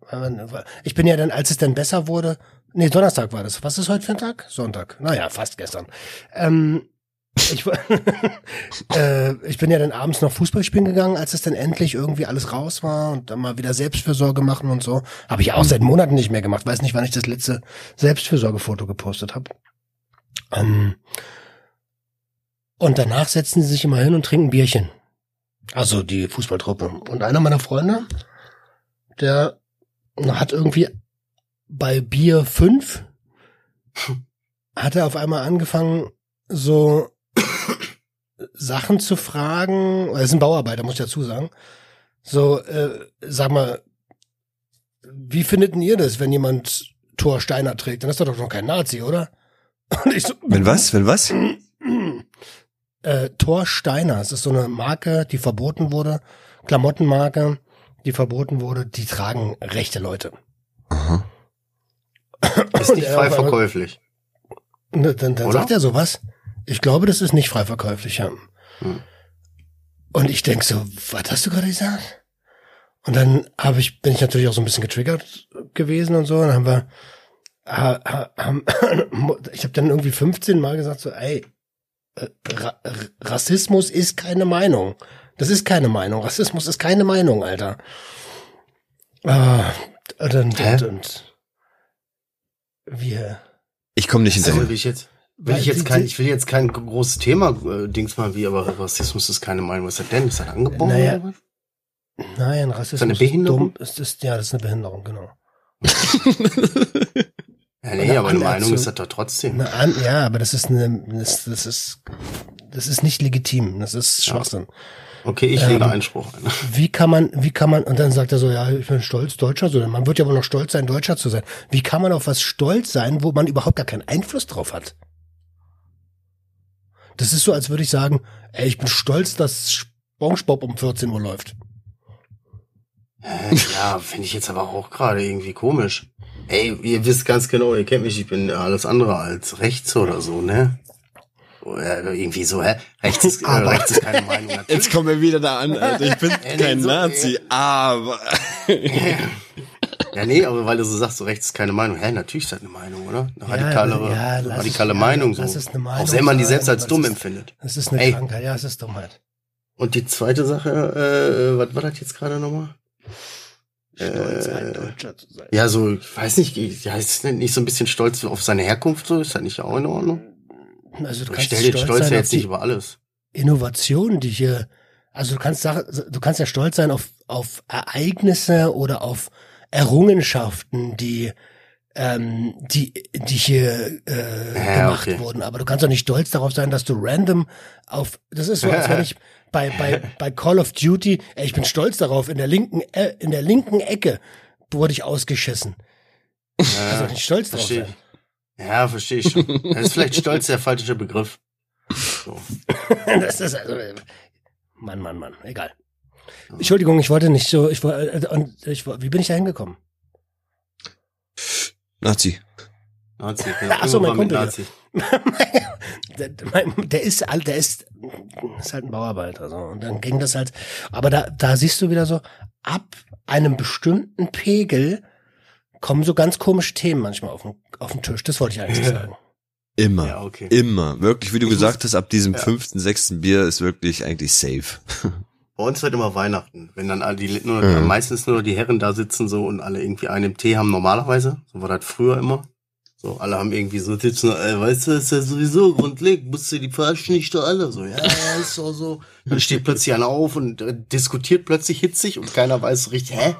Ich bin ja dann, als es dann besser wurde, nee, Donnerstag war das. Was ist heute für ein Tag? Sonntag. Naja, fast gestern. Ähm, ich, äh, ich bin ja dann abends noch Fußball spielen gegangen, als es dann endlich irgendwie alles raus war und dann mal wieder Selbstfürsorge machen und so. Habe ich auch seit Monaten nicht mehr gemacht. Weiß nicht, wann ich das letzte Selbstfürsorgefoto gepostet habe. Ähm, und danach setzen sie sich immer hin und trinken Bierchen. Also die Fußballtruppe. Und einer meiner Freunde, der hat irgendwie bei Bier 5 hat er auf einmal angefangen, so Sachen zu fragen. Er ist ein Bauarbeiter, muss ich dazu sagen. So, äh, sag mal, wie findet denn ihr das, wenn jemand Thor Steiner trägt? Dann ist er doch noch kein Nazi, oder? Und ich so, wenn was? Wenn was? äh, Thor Steiner. Es ist so eine Marke, die verboten wurde, Klamottenmarke, die verboten wurde. Die tragen rechte Leute. Aha. Ist nicht frei verkäuflich. Ne, dann, dann sagt er sowas. Ich glaube, das ist nicht frei verkäuflich, ja. Hm. Und ich denk so, was hast du gerade gesagt? Und dann habe ich, bin ich natürlich auch so ein bisschen getriggert gewesen und so. Und dann haben wir, haben, ich habe dann irgendwie 15 Mal gesagt so, ey, äh, Ra Rassismus ist keine Meinung. Das ist keine Meinung. Rassismus ist keine Meinung, Alter. Ah, und, und, und, und wir. Ich komme nicht hinterher. Also, will ich jetzt, will ich jetzt kein, ich will jetzt kein großes Thema, äh, Dings mal wie, aber Rassismus ist keine Meinung. Was ist das denn? Ist das angeboren? Naja, nein, Rassismus ist, eine Behinderung? Ist, ist, ja, das ist eine Behinderung, genau. Ja, nee, aber eine Meinung ist das doch trotzdem. Eine, ja, aber das ist eine, das, das ist, das ist nicht legitim. Das ist Schwachsinn. Okay, ich lege ähm, Einspruch ein. Wie kann man, wie kann man, und dann sagt er so, ja, ich bin stolz, Deutscher so. Man wird ja wohl noch stolz sein, Deutscher zu sein. Wie kann man auf was stolz sein, wo man überhaupt gar keinen Einfluss drauf hat? Das ist so, als würde ich sagen, ey, ich bin stolz, dass SpongeBob um 14 Uhr läuft. Äh, ja, finde ich jetzt aber auch gerade irgendwie komisch. Ey, ihr wisst ganz genau, ihr kennt mich, ich bin alles andere als rechts oder so, ne? Oder irgendwie so, hä? Rechts ist, äh, rechts ist keine Meinung. Natürlich. Jetzt kommen wir wieder da an, Alter. Ich bin kein so, Nazi, aber. ja, nee, aber weil du so sagst, so rechts ist keine Meinung. Hä, natürlich ist das eine Meinung, oder? Eine radikale, ja, ja, radikale ich, Meinung, so. Das ist eine Meinung. Auch wenn man die selbst als dumm ist, empfindet. Das ist eine Ey. Krankheit, ja, es ist Dummheit. Und die zweite Sache, äh, was war das jetzt gerade nochmal? Stolz, ein Deutscher zu sein. Ja, so, ich weiß nicht, ja, ist nicht so ein bisschen stolz auf seine Herkunft so? Ist das nicht auch in Ordnung? Also du ich stelle den Stolz ja jetzt nicht über alles. Innovationen, die hier, also du kannst du kannst ja stolz sein auf, auf Ereignisse oder auf Errungenschaften, die ähm, die, die hier äh, ja, gemacht okay. wurden. Aber du kannst doch nicht stolz darauf sein, dass du random auf, das ist so, als wenn ich bei, bei, bei Call of Duty, ey, ich bin stolz darauf, in der linken, äh, in der linken Ecke wurde ich ausgeschissen. Ja, also nicht stolz darauf sein. Ja, verstehe ich schon. Das ist vielleicht stolz der falsche Begriff. So. das ist also, Mann, Mann, Mann, egal. Entschuldigung, ich wollte nicht so, ich wollte, und ich, wie bin ich da hingekommen? Nazi. Nazi. Ach so, mein Kumpel. Nazi. der, der ist, der ist, ist halt ein Bauarbeiter, so. Und dann ging das halt, aber da, da siehst du wieder so, ab einem bestimmten Pegel kommen so ganz komische Themen manchmal auf den, auf den Tisch. Das wollte ich eigentlich sagen. Immer. Ja, okay. Immer. Wirklich, wie du ich gesagt hast, ab diesem ja. fünften, sechsten Bier ist wirklich eigentlich safe. Bei uns halt immer Weihnachten, wenn dann alle die, nur, mhm. meistens nur die Herren da sitzen so und alle irgendwie einen Tee haben normalerweise. So war das früher immer. So, alle haben irgendwie so sitzen, ey, weißt du, ist ja sowieso grundlegend, musst du die verarschen nicht doch alle. So, ja, ist auch so. Dann steht plötzlich einer auf und äh, diskutiert plötzlich hitzig und keiner weiß so richtig, hä?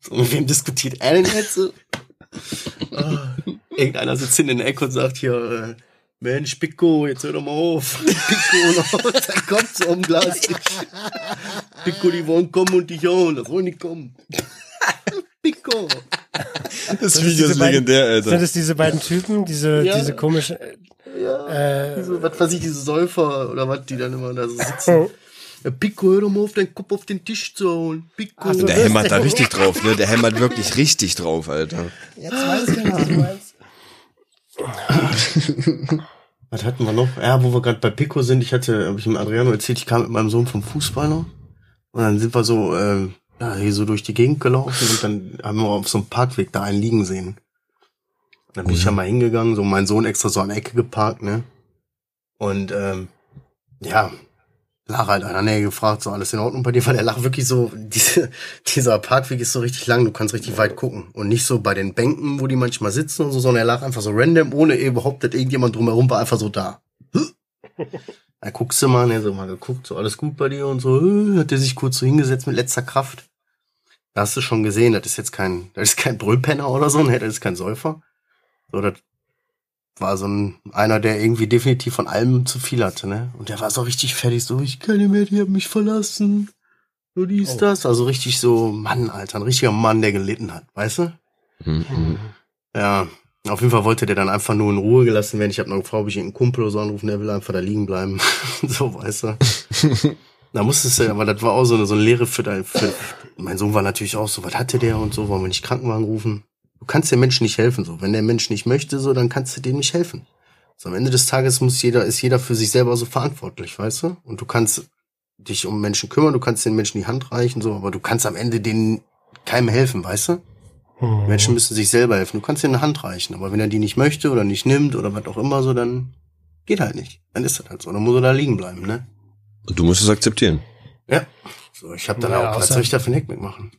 So, mit wem diskutiert er denn jetzt? So? ah, irgendeiner sitzt in der Ecke und sagt hier, äh, Mensch, Pico, jetzt hör doch mal auf. Pico, da kommt so um Glas. Pico, die wollen kommen und dich hauen, das wollen nicht kommen. Pico. Das Video ist legendär, Alter. Sind das diese beiden Typen, diese, ja. diese komischen, ja, äh, diese, was weiß ich, diese Säufer oder was, die dann immer da so sitzen. Ja, Pico, hör doch mal auf, deinen Kopf auf den Tisch zu hauen. Pico. Also Der das- hämmert da richtig drauf, ne? Der hämmert wirklich richtig drauf, Alter. Jetzt weiß ich, was du meinst. Was hatten wir noch? Ja, wo wir gerade bei Pico sind, ich hatte, habe ich dem Adriano erzählt, ich kam mit meinem Sohn vom Fußball noch. Und dann sind wir so, äh, ja, hier so durch die Gegend gelaufen und dann haben wir auf so einem Parkweg da einen liegen sehen. Und dann bin ich ja mal hingegangen, so mein Sohn extra so an der Ecke geparkt, ne? Und ähm, ja, lag halt einer Nähe gefragt, so alles in Ordnung bei dir, weil er lag wirklich so, diese, dieser Parkweg ist so richtig lang, du kannst richtig weit gucken. Und nicht so bei den Bänken, wo die manchmal sitzen und so, sondern er lag einfach so random, ohne überhaupt, dass irgendjemand drumherum war, einfach so da. Da guckst du mal, ne, so mal geguckt, so alles gut bei dir und so, hat er sich kurz so hingesetzt mit letzter Kraft. Da hast du schon gesehen, das ist jetzt kein, das ist kein Brüllpenner oder so, ne, das ist kein Säufer. So, das war so ein, einer, der irgendwie definitiv von allem zu viel hatte, ne? Und der war so richtig fertig, so, ich kann nicht mehr, die haben mich verlassen. Nur dies, Oh. das. Also richtig so, Mann, Alter, ein richtiger Mann, der gelitten hat, weißt du? Mhm. Ja, auf jeden Fall wollte der dann einfach nur in Ruhe gelassen werden. Ich habe noch gefragt, ob ich einen Kumpel oder so anrufen, der will einfach da liegen bleiben. so, weißt du. da musstest du, aber das war auch so eine, so eine Lehre für dein, für, mein Sohn war natürlich auch so, was hatte der und so, wollen wir nicht Krankenwagen rufen? Du kannst dem Menschen nicht helfen, so. Wenn der Mensch nicht möchte, so, dann kannst du dem nicht helfen. So, am Ende des Tages muss jeder, ist jeder für sich selber so verantwortlich, weißt du? Und du kannst dich um Menschen kümmern, du kannst den Menschen die Hand reichen, so, aber du kannst am Ende denen keinem helfen, weißt du? Hm. Menschen müssen sich selber helfen. Du kannst ihnen eine Hand reichen, aber wenn er die nicht möchte oder nicht nimmt oder was auch immer so, dann geht halt nicht. Dann ist das halt so. Dann muss er da liegen bleiben, ne? Und du musst es akzeptieren. Ja. So, ich habe dann Ja, auch, was außer- soll ich da für ein Heck mitmachen?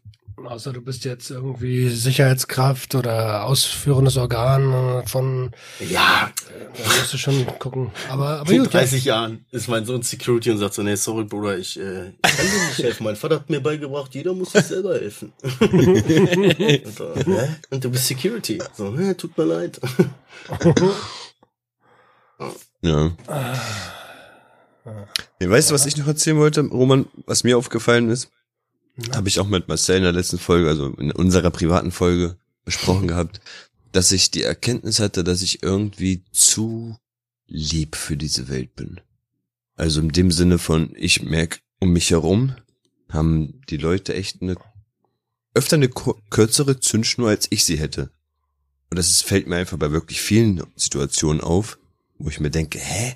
Außer du bist jetzt irgendwie Sicherheitskraft oder ausführendes Organ äh, von, Ja, da musst du schon gucken. Aber, aber in gut, ja. 30 Jahren ist mein Sohn Security und sagt so, nee, sorry, Bruder, ich, äh, ich kann dir nicht helfen. Mein Vater hat mir beigebracht, jeder muss sich selber helfen. und, so, hä? und du bist Security. So, ne, tut mir leid. Ja. ja weißt du, was ich noch erzählen wollte, Roman, was mir aufgefallen ist? Habe ich auch mit Marcel in der letzten Folge, also in unserer privaten Folge besprochen gehabt, dass ich die Erkenntnis hatte, dass ich irgendwie zu lieb für diese Welt bin. Also in dem Sinne von, ich merke um mich herum, haben die Leute echt eine, öfter eine kürzere Zündschnur, als ich sie hätte. Und das fällt mir einfach bei wirklich vielen Situationen auf, wo ich mir denke, hä?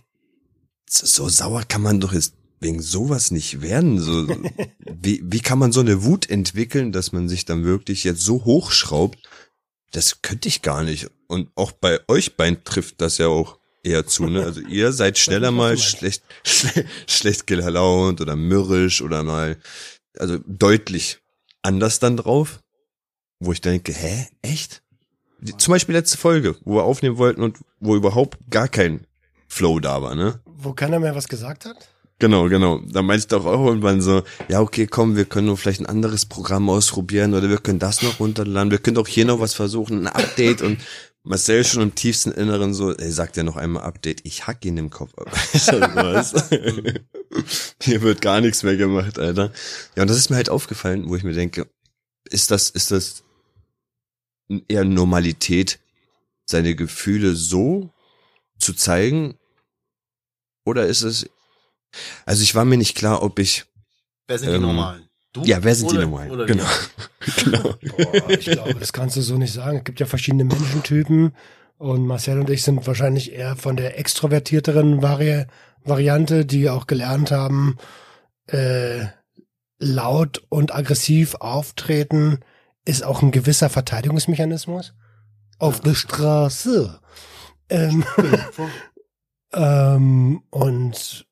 So sauer kann man doch jetzt wegen sowas nicht werden. So, wie, wie kann man so eine Wut entwickeln, dass man sich dann wirklich jetzt so hochschraubt? Das könnte ich gar nicht. Und auch bei euch beiden trifft das ja auch eher zu, ne? Also ihr seid schneller mal schlecht, schle schlecht gelaunt oder mürrisch oder mal, also deutlich anders dann drauf, wo ich denke, hä, echt? Die, zum Beispiel letzte Folge, wo wir aufnehmen wollten und wo überhaupt gar kein Flow da war, ne? Wo keiner mehr was gesagt hat? Genau, genau. Da meinte ich doch auch irgendwann so, ja, okay, komm, wir können nur vielleicht ein anderes Programm ausprobieren oder wir können das noch runterladen, wir können doch hier noch was versuchen, ein Update und Marcel schon im tiefsten Inneren so, ey, sagt ja noch einmal Update, ich hack ihn im Kopf ab. Hier wird gar nichts mehr gemacht, Alter. Ja, und das ist mir halt aufgefallen, wo ich mir denke, ist das, ist das eher Normalität, seine Gefühle so zu zeigen? Oder ist es, also ich war mir nicht klar, ob ich, Wer sind Ähm, die Normalen? Du? ja, wer sind die Oder- Normalen? oder Genau. genau. Boah, ich glaube, das kannst du so nicht sagen. Es gibt ja verschiedene Menschentypen und Marcel und ich sind wahrscheinlich eher von der extrovertierteren Vari Variante, die auch gelernt haben, äh, laut und aggressiv auftreten ist auch ein gewisser Verteidigungsmechanismus auf der Straße. Ähm, ähm, und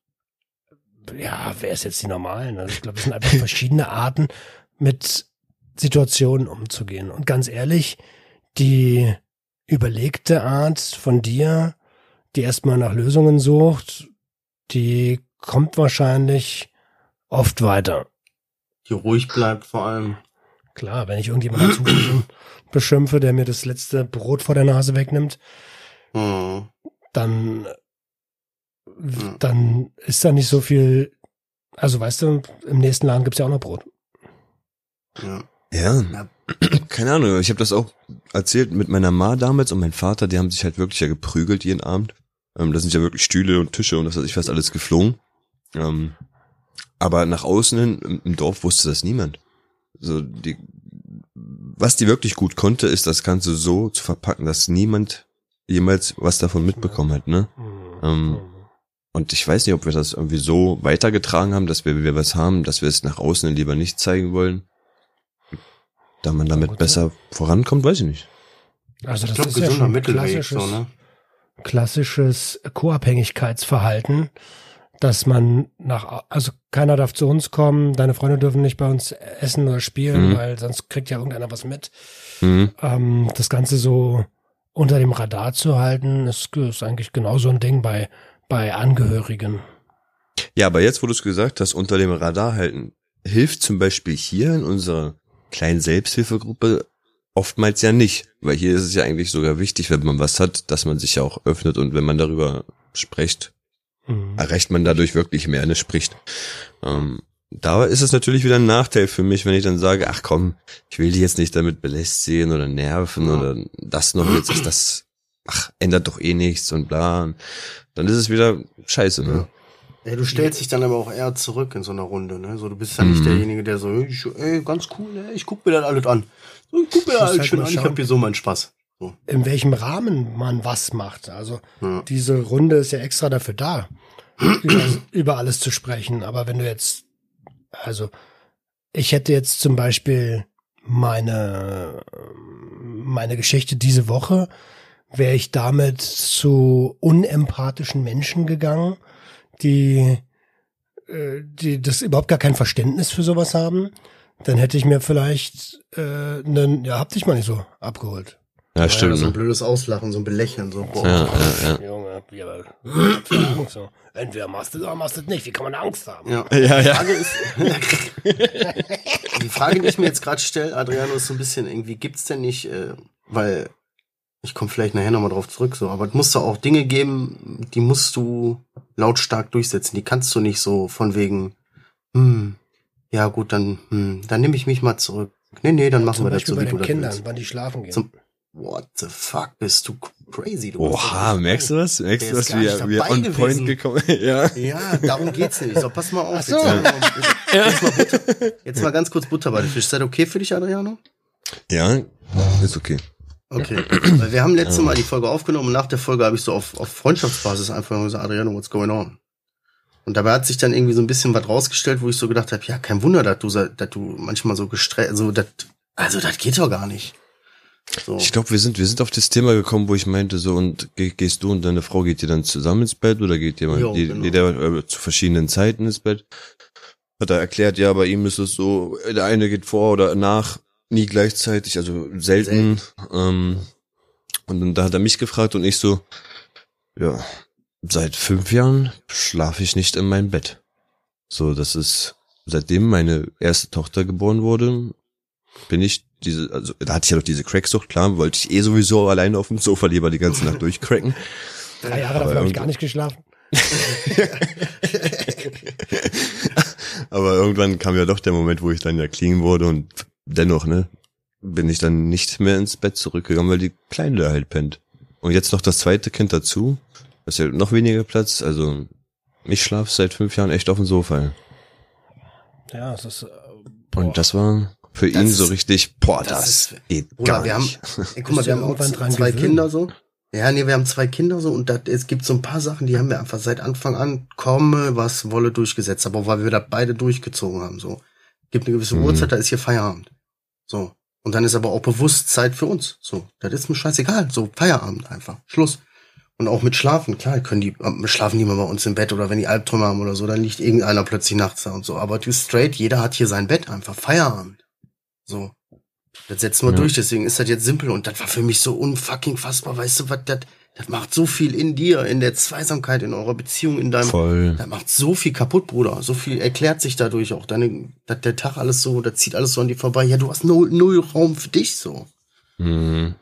ja, wer ist jetzt die Normalen? Also ich glaube, es sind einfach verschiedene Arten, mit Situationen umzugehen. Und ganz ehrlich, die überlegte Art von dir, die erstmal nach Lösungen sucht, die kommt wahrscheinlich oft weiter. Die ruhig bleibt vor allem. Klar, wenn ich irgendjemanden dazu beschimpfe, der mir das letzte Brot vor der Nase wegnimmt, Hm. dann, dann ist da nicht so viel. Also weißt du, im nächsten Laden gibt's ja auch noch Brot. Ja. Ja, keine Ahnung. Ich habe das auch erzählt mit meiner Ma damals und mein Vater, die haben sich halt wirklich ja geprügelt jeden Abend. Ähm, da sind ja wirklich Stühle und Tische und das weiß ich was alles geflogen. Ähm, Aber nach außen hin, im, im Dorf wusste das niemand. So, die, was die wirklich gut konnte, ist das Ganze so zu verpacken, dass niemand jemals was davon mitbekommen hat, ne? Ähm, und ich weiß nicht, ob wir das irgendwie so weitergetragen haben, dass wir, wir was haben, dass wir es nach außen lieber nicht zeigen wollen. Da man damit gut, besser vorankommt, weiß ich nicht. Also das glaube, ist ja schon klassisches, so, ne? klassisches Co-Abhängigkeitsverhalten, dass man nach, also keiner darf zu uns kommen, deine Freunde dürfen nicht bei uns essen oder spielen, Mhm. weil sonst kriegt ja irgendeiner was mit. Mhm. Ähm, das Ganze so unter dem Radar zu halten, ist, ist eigentlich genauso ein Ding bei, bei Angehörigen. Ja, aber jetzt, wo du es gesagt hast, unter dem Radar halten, hilft zum Beispiel hier in unserer kleinen Selbsthilfegruppe oftmals ja nicht. Weil hier ist es ja eigentlich sogar wichtig, wenn man was hat, dass man sich ja auch öffnet und wenn man darüber spricht, Mhm. erreicht man dadurch wirklich mehr, ne, spricht. Ähm, da ist es natürlich wieder ein Nachteil für mich, wenn ich dann sage, ach komm, ich will die jetzt nicht damit belästigen oder nerven oder das noch jetzt ist das, ach, ändert doch eh nichts und bla. Dann ist es wieder scheiße, ne? Ja, du stellst dich dann aber auch eher zurück in so einer Runde, ne? So, du bist ja nicht Mhm. derjenige, der so, ich, ey, ganz cool, ey, ich guck mir das alles an. So, ich guck mir das alles halt schön an, ich hab hier so meinen Spaß. So. In welchem Rahmen man was macht. Also Ja. diese Runde ist ja extra dafür da, über, über alles zu sprechen. Aber wenn du jetzt, also ich hätte jetzt zum Beispiel meine, meine Geschichte diese Woche, wäre ich damit zu unempathischen Menschen gegangen, die, äh, die das überhaupt gar kein Verständnis für sowas haben, dann hätte ich mir vielleicht äh, einen, ja, hab dich mal nicht so abgeholt. Ja, Ja, stimmt, so ein ne? blödes Auslachen, so ein Belächeln, so, boah. Ja, ja, ja. Junge, so. Entweder machst du es oder machst du es nicht. Wie kann man Angst haben? Ja. Ja, Die ja. Frage ist, die Frage, die ich mir jetzt gerade stelle, Adriano, ist so ein bisschen irgendwie, gibt's denn nicht, äh, weil ich komme vielleicht nachher nochmal drauf zurück, so, aber es muss doch auch Dinge geben, die musst du lautstark durchsetzen. Die kannst du nicht so von wegen, hm, ja gut, dann, hm, dann nehme ich mich mal zurück. Nee, nee, dann machen Zum wir das Beispiel so, bei wie du den das Kindern, willst. wann die schlafen gehen. Zum- What the fuck, bist du crazy, du. Oha, merkst du was? Merkst du gar wie dabei on gewesen. point gekommen Ja. Ja, darum geht's nicht. So, pass mal auf. Ach so. Jetzt, mal, jetzt, mal Butter, jetzt mal ganz kurz Butter bei den Fisch. Ist das okay für dich, Adriano? Ja, ist okay. Okay. Weil wir haben letzte Mal die Folge aufgenommen und nach der Folge habe ich so auf, auf Freundschaftsbasis einfach gesagt, Adriano, what's going on? Und dabei hat sich dann irgendwie so ein bisschen was rausgestellt, wo ich so gedacht habe, ja, kein Wunder, dass du, dass du manchmal so gestresst, so, das, also das geht doch gar nicht. So. Ich glaube, wir sind, wir sind auf das Thema gekommen, wo ich meinte, so, und geh, gehst du und deine Frau, geht ihr dann zusammen ins Bett oder geht ihr mal, Jo, genau. jeder äh, zu verschiedenen Zeiten ins Bett? Hat er erklärt, ja, bei ihm ist es so, der eine geht vor oder nach, nie gleichzeitig, also selten. Ähm, und dann da hat er mich gefragt und ich so, ja, seit fünf Jahren schlafe ich nicht in meinem Bett. So, das ist, seitdem meine erste Tochter geboren wurde, bin ich diese, also da hatte ich ja noch diese Cracksucht, klar, wollte ich eh sowieso alleine auf dem Sofa lieber die ganze Nacht durchcracken. Drei Jahre dafür habe ich gar nicht geschlafen. Aber irgendwann kam ja doch der Moment, wo ich dann ja clean wurde und dennoch, ne, bin ich dann nicht mehr ins Bett zurückgegangen, weil die Kleine da halt pennt. Und jetzt noch das zweite Kind dazu. Das ist ja noch weniger Platz. Also ich schlafe seit fünf Jahren echt auf dem Sofa. Ja, es ist. Äh, boah. Und das war für Das ihn ist- so richtig, boah, das das, ist- geht Bruder, gar wir haben, nicht. ey, guck mal, wir haben auch zwei gewöhnt? Kinder so. Ja, nee, wir haben zwei Kinder so und dat, es gibt so ein paar Sachen, die haben wir einfach seit Anfang an komme, was wolle durchgesetzt, aber weil wir da beide durchgezogen haben, so. Gibt eine gewisse Mhm. Uhrzeit, da ist hier Feierabend. So. Und dann ist aber auch bewusst Zeit für uns. So. Das ist mir scheißegal. So, Feierabend einfach. Schluss. Und auch mit Schlafen, klar, können die, äh, schlafen die mal bei uns im Bett oder wenn die Albträume haben oder so, dann liegt irgendeiner plötzlich nachts da und so. Aber du straight, jeder hat hier sein Bett einfach. Feierabend. So. Das setzen wir Ja. durch, deswegen ist das jetzt simpel und das war für mich so unfucking fassbar, weißt du, was das, das macht so viel in dir, in der Zweisamkeit, in eurer Beziehung, in deinem, Voll. das macht so viel kaputt, Bruder. So viel erklärt sich dadurch auch. Deine, der Tag alles so, da zieht alles so an dir vorbei. Ja, du hast null, null Raum für dich so. Mhm.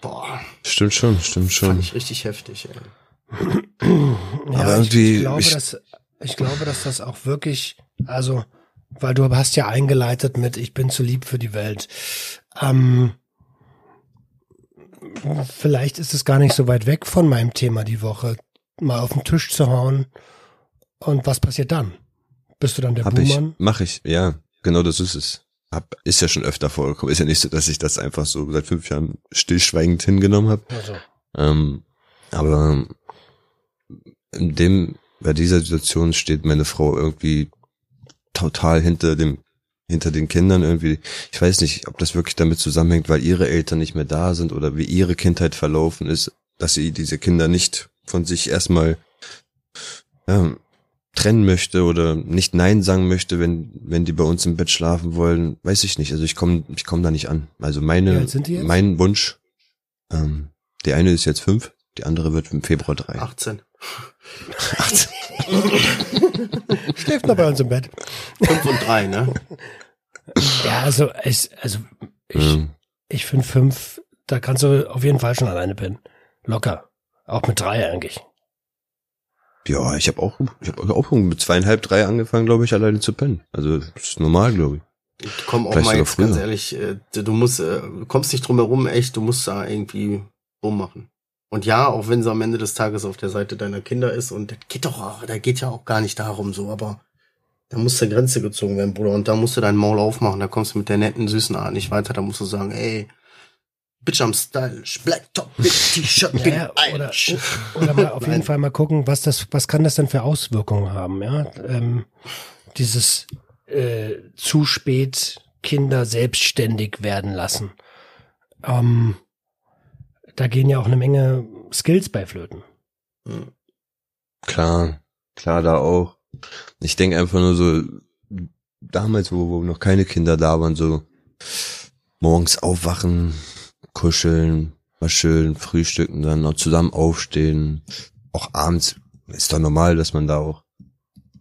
Boah, Stimmt schon, stimmt fand schon. ich richtig heftig, ey. Ja, Aber ich, irgendwie- ich, glaube, ich- dass, ich glaube, dass das auch wirklich, also, weil du hast ja eingeleitet mit, ich bin zu lieb für die Welt. Ähm, vielleicht ist es gar nicht so weit weg von meinem Thema die Woche, mal auf den Tisch zu hauen. Und was passiert dann? Bist du dann der Hab ich, Buhmann? mach ich, ja, genau das ist es. Hab, ist ja schon öfter vorgekommen. Ist ja nicht so, dass ich das einfach so seit fünf Jahren stillschweigend hingenommen habe. Also, Ähm, aber in dem, bei dieser Situation steht meine Frau irgendwie total hinter dem, hinter den Kindern irgendwie. Ich weiß nicht, ob das wirklich damit zusammenhängt, weil ihre Eltern nicht mehr da sind oder wie ihre Kindheit verlaufen ist, dass sie diese Kinder nicht von sich erstmal ja, trennen möchte oder nicht Nein sagen möchte, wenn, wenn die bei uns im Bett schlafen wollen, weiß ich nicht. Also ich komme ich komm da nicht an. Also meine, mein Wunsch, ähm, die eine ist jetzt fünf, die andere wird im Februar drei. 18. schläft noch bei uns im Bett. 5 und 3, ne? Ja, also ich, also ich, Ähm, ich finde fünf, da kannst du auf jeden Fall schon alleine pennen. Locker. Auch mit drei eigentlich. ja, ich habe auch, ich habe auch mit zweieinhalb, drei angefangen, glaube ich, alleine zu pennen. Also das ist normal, glaube ich. Ich komm auch Vielleicht mal jetzt ganz ehrlich, äh, du musst, äh, du kommst nicht drum herum, echt, du musst da irgendwie rummachen. Und ja, auch wenn sie am Ende des Tages auf der Seite deiner Kinder ist und das geht doch, auch- da geht ja auch gar nicht darum so, aber da muss der Grenze gezogen werden, Bruder. Und da musst du dein Maul aufmachen, da kommst du mit der netten, süßen Art nicht weiter, da musst du sagen, ey, Bitch am Stylish, Black Top, Big T-Shirt, bin Ja, oder, oder mal auf jeden. Fall mal gucken, was das, was kann das denn für Auswirkungen haben, ja? Ähm, dieses äh, zu spät Kinder selbstständig werden lassen. Ähm, da gehen ja auch eine Menge Skills bei Flöten. Klar, klar, da auch. Ich denke einfach nur so, damals, wo, wo noch keine Kinder da waren, so morgens aufwachen, kuscheln, mal schön frühstücken, dann noch zusammen aufstehen. Auch abends ist doch normal, dass man da auch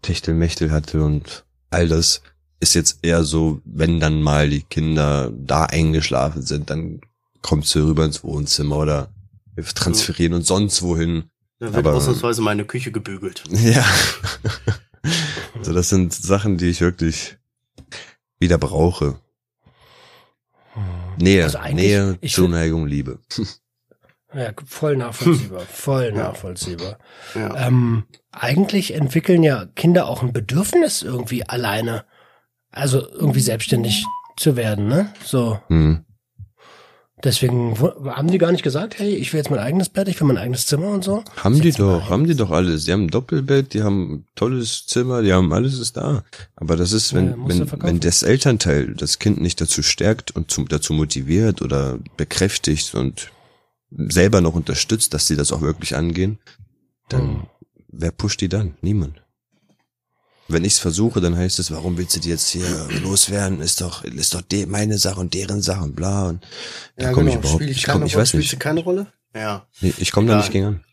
Techtelmechtel hatte und all das ist jetzt eher so, wenn dann mal die Kinder da eingeschlafen sind, dann kommt sie rüber ins Wohnzimmer oder wir transferieren uns sonst wohin. Da wird Aber- ausnahmsweise meine Küche gebügelt. Ja. so, das sind Sachen, die ich wirklich wieder brauche. Nähe, Also Nähe, Zuneigung, Liebe. Ja, voll nachvollziehbar, voll Ja. nachvollziehbar. Ja. Ähm, eigentlich entwickeln ja Kinder auch ein Bedürfnis irgendwie alleine, also irgendwie selbstständig zu werden, ne? So. Hm. Deswegen haben die gar nicht gesagt, hey, ich will jetzt mein eigenes Bett, ich will mein eigenes Zimmer und so. Haben die doch, haben die doch alles. Die haben ein Doppelbett, die haben ein tolles Zimmer, die haben alles ist da. Aber das ist, wenn, Ja, wenn, wenn das Elternteil das Kind nicht dazu stärkt und zum, dazu motiviert oder bekräftigt und selber noch unterstützt, dass sie das auch wirklich angehen, dann Hm. wer pusht die dann? Niemand. Wenn ich es versuche, dann heißt es, warum willst du die jetzt hier loswerden? Ist doch, ist doch de meine Sache und deren Sache und bla. Und da komme ich überhaupt, Spiel ich, komm, ich Rolle? weiß Spielst nicht. du keine Rolle? Ja. Nee, Ich komme da nicht gegen an.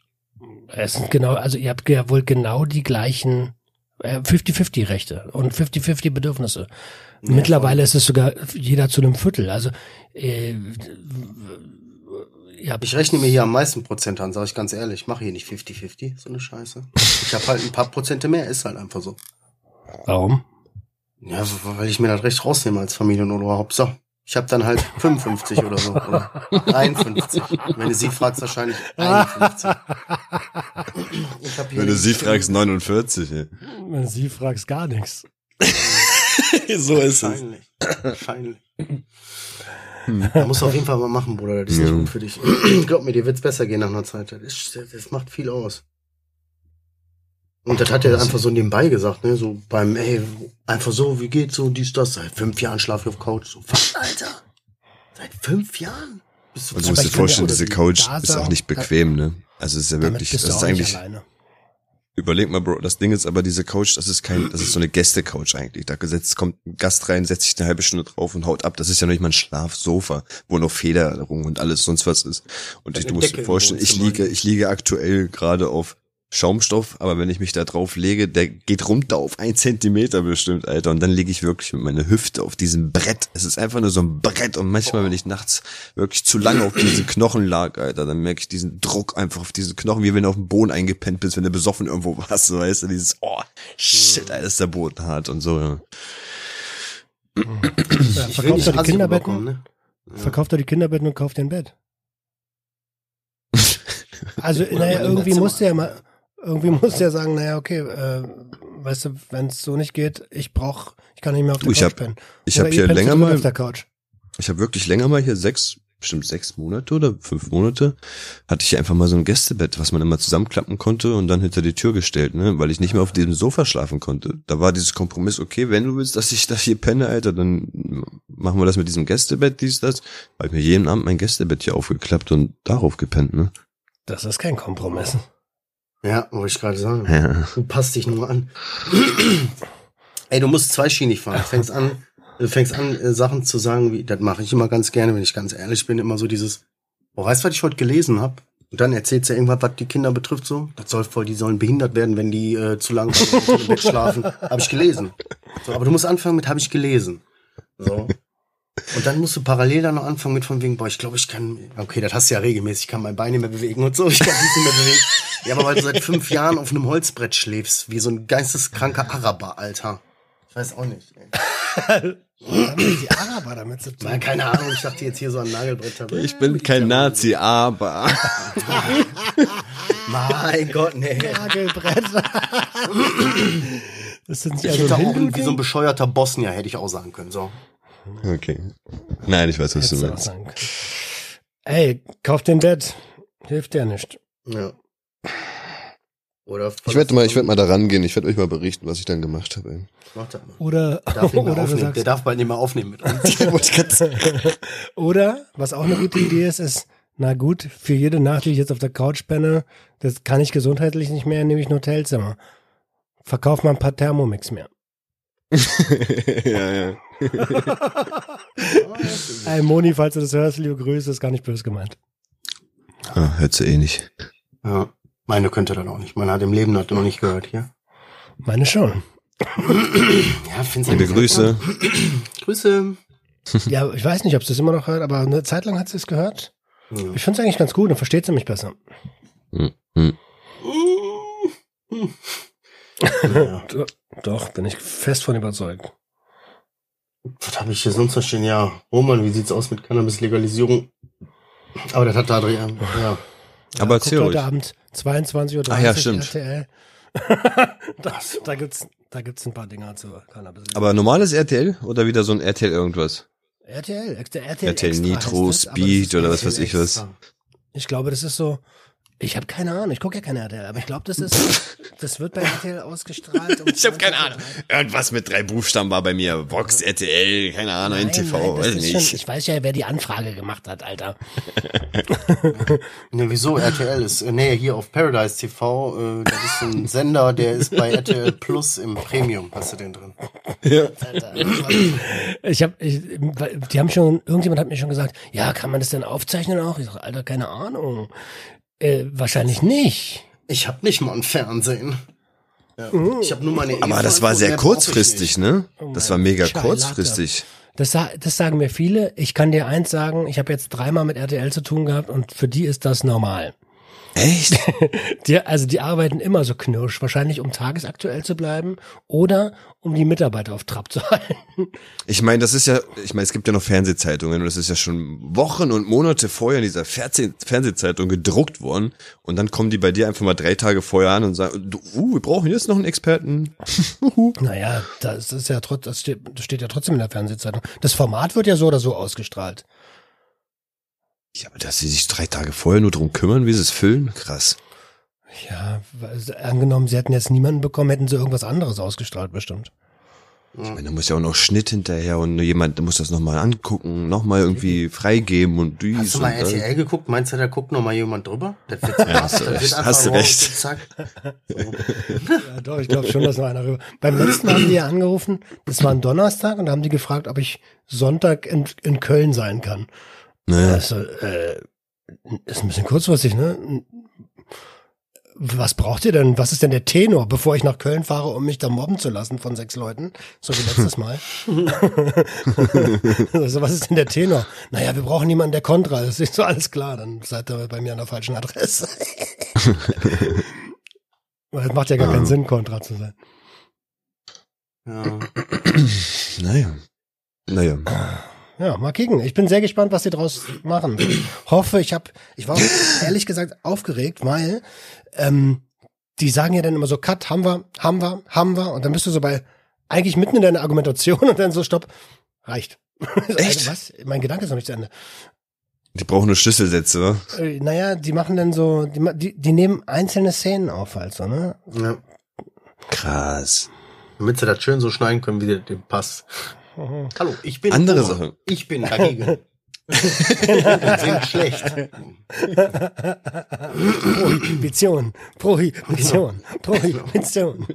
Es sind genau, also ihr habt ja wohl genau die gleichen äh, 50-50 Rechte und 50-50 Bedürfnisse. Ja, Mittlerweile ist es sogar jeder zu einem Viertel. Also äh, habt Ich rechne mir hier am meisten Prozent an, sage ich ganz ehrlich. Ich mache hier nicht 50-50, so eine Scheiße. Ich habe halt ein paar Prozente mehr, ist halt einfach so. Warum? Ja, weil ich mir das Recht rausnehme als Familienoberhaupt. So, ich habe dann halt 55 oder so. Oder 53. Wenn du sie fragst, wahrscheinlich 51. Ich hab hier Wenn du sie fragst, 49. Ja. Wenn du sie fragst, gar nichts. so ist Wahrscheinlich. Wahrscheinlich. Da musst du auf jeden Fall mal machen, Bruder. Das ist nicht Ja. gut für dich. Glaub mir, dir wird's besser gehen nach einer Zeit. Das, das macht viel aus. Und das hat er einfach so nebenbei gesagt, ne? So beim, ey, einfach so, wie geht's so, dies, das. Seit fünf Jahren schlafe ich auf Couch. So, was, Alter? Seit fünf Jahren? Bist Und du Aber musst dir vorstellen, diese Couch da ist auch nicht bequem, ne? Also es ist ja wirklich, das ist eigentlich, alleine. überleg mal, Bro, das Ding ist aber diese Couch, das ist kein, das ist so eine Gäste-Couch eigentlich. Da gesetzt, kommt ein Gast rein, setzt sich eine halbe Stunde drauf und haut ab. Das ist ja noch nicht mal ein Schlafsofa, wo noch Federung und alles sonst was ist. Und ich, du musst dir vorstellen, ich liege, ich liege aktuell gerade auf Schaumstoff, aber wenn ich mich da drauf lege, der geht runter auf ein Zentimeter bestimmt, Alter. Und dann liege ich wirklich mit meiner Hüfte auf diesem Brett. Es ist einfach nur so ein Brett. Und manchmal, wenn ich nachts wirklich zu lange auf diesen Knochen lag, Alter, dann merke ich diesen Druck einfach auf diesen Knochen, wie wenn du auf dem Boden eingepennt bist, wenn du besoffen irgendwo warst, so weißt du, dieses, oh, shit, Alter, ist der Boden hart und so, ja. Ja, verkauft doch die Kinderbetten, ne? verkauft doch die Kinderbetten und kauft dir ein Bett. Also, naja, irgendwie dein musst du Zimmer. ja mal, irgendwie musst du ja sagen, naja, okay, äh, weißt du, wenn es so nicht geht, ich brauch, ich kann nicht mehr auf der Du, Couch hab- pennen. Ich habe hier länger mal, auf der Couch. ich habe wirklich länger mal hier sechs, bestimmt sechs Monate oder fünf Monate, hatte ich hier einfach mal so ein Gästebett, was man immer zusammenklappen konnte und dann hinter die Tür gestellt, ne, weil ich nicht mehr auf diesem Sofa schlafen konnte. Da war dieses Kompromiss, okay, wenn du willst, dass ich da hier penne, Alter, dann machen wir das mit diesem Gästebett, dies, das. Habe ich mir jeden Abend mein Gästebett hier aufgeklappt und darauf gepennt, ne. Das ist kein Kompromiss. Ja, wollte ich gerade sagen. Ja. Du passt dich nur an. Ey, du musst zweischienig fahren. Du fängst an, du fängst an, äh, Sachen zu sagen, wie, das mache ich immer ganz gerne, wenn ich ganz ehrlich bin, immer so dieses, oh, weißt du, was ich heute gelesen habe? Und dann erzählst du irgendwas, was die Kinder betrifft, so. Das soll voll, die sollen behindert werden, wenn die äh, zu lange im Bett schlafen. Habe ich gelesen. So, aber du musst anfangen mit, habe ich gelesen. So. Und dann musst du parallel dann noch anfangen mit von wegen, boah, ich glaube, ich kann, okay, das hast du ja regelmäßig, ich kann mein Bein nicht mehr bewegen und so, ich kann dies nicht mehr bewegen. Ja, aber weil du seit fünf Jahren auf einem Holzbrett schläfst, wie so ein geisteskranker Araber, Alter. Ich weiß auch nicht. Ey. Was haben denn die Araber damit zu tun? keine Ahnung, ich dachte jetzt hier so an Nagelbretter. Ich bin kein Nazi, aber. Mein Gott, nee. Nagelbrett. Das sind Ich ja so hätte ein auch wie so ein bescheuerter Bosnier, hätte ich auch sagen können, so. Okay. Nein, ich weiß, was du Hättest du meinst. Ey, kauf den Bett. Hilft dir nicht. Ja. Oder Ich werde mal, ich werde mal da rangehen. Ich werde euch mal berichten, was ich dann gemacht habe. Mach das mal. Oder, Darf aufnehmen. Der sagst, darf bald nicht mehr aufnehmen mit uns. oder, was auch eine gute Idee ist, ist, na gut, für jede Nacht, die ich jetzt auf der Couch penne, das kann ich gesundheitlich nicht mehr, nehme ich ein Hotelzimmer. Verkauf mal ein paar Thermomix mehr. ja, ja. Ey, Moni, falls du das hörst, liebe Grüße, ist gar nicht böse gemeint. Ah, hört sie eh nicht. Ja. Meine könnte das auch nicht. Meine hat im Leben das noch nicht gehört hier. Meine schon. Ja, find's Liebe Grüße. Grüße. Ja, ich weiß nicht, ob sie es immer noch hört, aber eine Zeit lang hat sie es gehört. Ja. Ich finde es eigentlich ganz gut, dann versteht sie mich besser. Hm, hm. Ja. Do- Doch, bin ich fest von überzeugt. Was habe ich hier sonst noch stehen? Ja, Roman, wie sieht's aus mit Cannabis-Legalisierung? Aber das hat Adrian. Ja. Aber guckt erzähl heute ruhig. Abend 22.30 Uhr ja, stimmt. RTL. das, da gibt's, da gibt's ein paar Dinger zu Cannabis. Aber normales RTL oder wieder so ein RTL irgendwas? RTL, RTL, RTL Nitro, Speed oder was weiß ich was. Ich glaube, das ist so. Ich habe keine Ahnung, ich gucke ja keine RTL, aber ich glaube, das ist, das wird bei RTL ausgestrahlt. Um Ich habe keine Ahnung. Irgendwas mit drei Buchstaben war bei mir. Vox, RTL, keine Ahnung, Nein, NTV, nein, das weiß ist nicht. Schon, ich weiß ja, wer die Anfrage gemacht hat, Alter. Ne, wieso? RTL ist, äh, nee, hier auf Paradise TV, äh, das ist ein Sender, der ist bei RTL Plus im Premium. Hast du den drin? Alter. Ich habe, ich, die haben schon, irgendjemand hat mir schon gesagt, ja, kann man das denn aufzeichnen auch? Ich sage, Alter, keine Ahnung. Äh, wahrscheinlich nicht. Ich habe nicht mal ein Fernsehen. Ja. Mhm. Ich habe nur meine Aber das war sehr kurzfristig, ne? Das war mega kurzfristig. Das, das sagen mir viele. Ich kann dir eins sagen, ich habe jetzt dreimal mit RTL zu tun gehabt und für die ist das normal. Echt? Die, also die arbeiten immer so knirsch, wahrscheinlich um tagesaktuell zu bleiben oder um die Mitarbeiter auf Trab zu halten. Ich meine, das ist ja, ich meine, es gibt ja noch Fernsehzeitungen und das ist ja schon Wochen und Monate vorher in dieser Fernseh Fernsehzeitung gedruckt worden und dann kommen die bei dir einfach mal drei Tage vorher an und sagen, uh, wir brauchen jetzt noch einen Experten. Naja, das ist ja trotz, das steht, das steht ja trotzdem in der Fernsehzeitung. Das Format wird ja so oder so ausgestrahlt. Ja, aber dass sie sich drei Tage vorher nur drum kümmern, wie sie es füllen, krass. Ja, weil, angenommen, sie hätten jetzt niemanden bekommen, hätten sie irgendwas anderes ausgestrahlt, bestimmt. Ich meine, da muss ja auch noch Schnitt hinterher und nur jemand muss das nochmal angucken, nochmal irgendwie freigeben und dies Hast du mal. RTL geguckt? Meinst du, da guckt noch mal jemand drüber? Das wird Ja, krass, hast das wird recht, einfach hast du raus, recht. Zack. Ja, doch, ich glaube schon, dass noch einer rüber. Beim letzten Mal haben die ja angerufen, das war ein Donnerstag und da haben die gefragt, ob ich Sonntag in, in Köln sein kann. Ne? Also, äh, ist ein bisschen kurzfristig, ne? Was braucht ihr denn? Was ist denn der Tenor, bevor ich nach Köln fahre, um mich da mobben zu lassen von sechs Leuten? So wie letztes Mal. also, was ist denn der Tenor? Naja, wir brauchen jemanden, der Kontra ist. Ist so alles klar, dann seid ihr bei mir an der falschen Adresse. Weil es macht ja gar keinen. Sinn, Kontra zu sein. Ja. Naja. Naja. Ja, mal kicken. Ich bin sehr gespannt, was sie draus machen. Hoffe, ich habe, ich war auch ehrlich gesagt aufgeregt, weil ähm, die sagen ja dann immer so, Cut, haben wir, haben wir, haben wir. Und dann bist du so bei, eigentlich mitten in deiner Argumentation und dann so, stopp, reicht. Echt? Also, was? Mein Gedanke ist noch nicht zu Ende. Die brauchen nur Schlüsselsätze, wa? Äh, naja, die machen dann so, die, die, die nehmen einzelne Szenen auf, halt so, ne? Ja. Krass. Damit sie das schön so schneiden können, wie der dem passt. Hallo, ich bin. Andere. Sache. Ich bin dagegen. sind schlecht. Prohibition, Prohibition, Prohibition.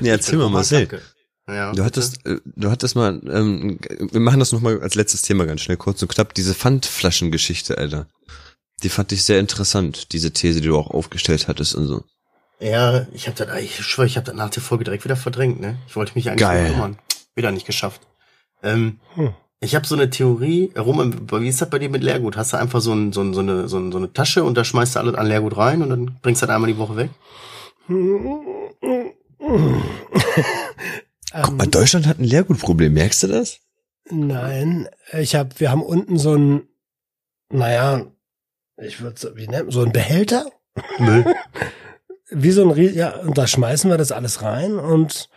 Nee, erzähl mal, Marcel. Ja. Du hattest, äh, du hattest mal, ähm, wir machen das nochmal als letztes Thema ganz schnell, kurz und knapp, diese Pfandflaschengeschichte, Alter. Die fand ich sehr interessant, diese These, die du auch aufgestellt hattest und so. Ja, ich habe das, ich schwöre, ich habe das nach der Folge direkt wieder verdrängt, ne? Ich wollte mich eigentlich Geil. kümmern. Wieder nicht geschafft. Ähm, Hm. Ich habe so eine Theorie, rum, wie ist das bei dir mit Leergut? Hast du einfach so, ein, so, ein, so, eine, so, ein, so eine Tasche und da schmeißt du alles an Leergut rein und dann bringst du das einmal die Woche weg? Guck mal, Deutschland hat ein Leergutproblem, merkst du das? Nein, ich habe, wir haben unten so ein, naja, ich würde so, wie nennt so ein Behälter, Müll. wie so ein, ja, und da schmeißen wir das alles rein und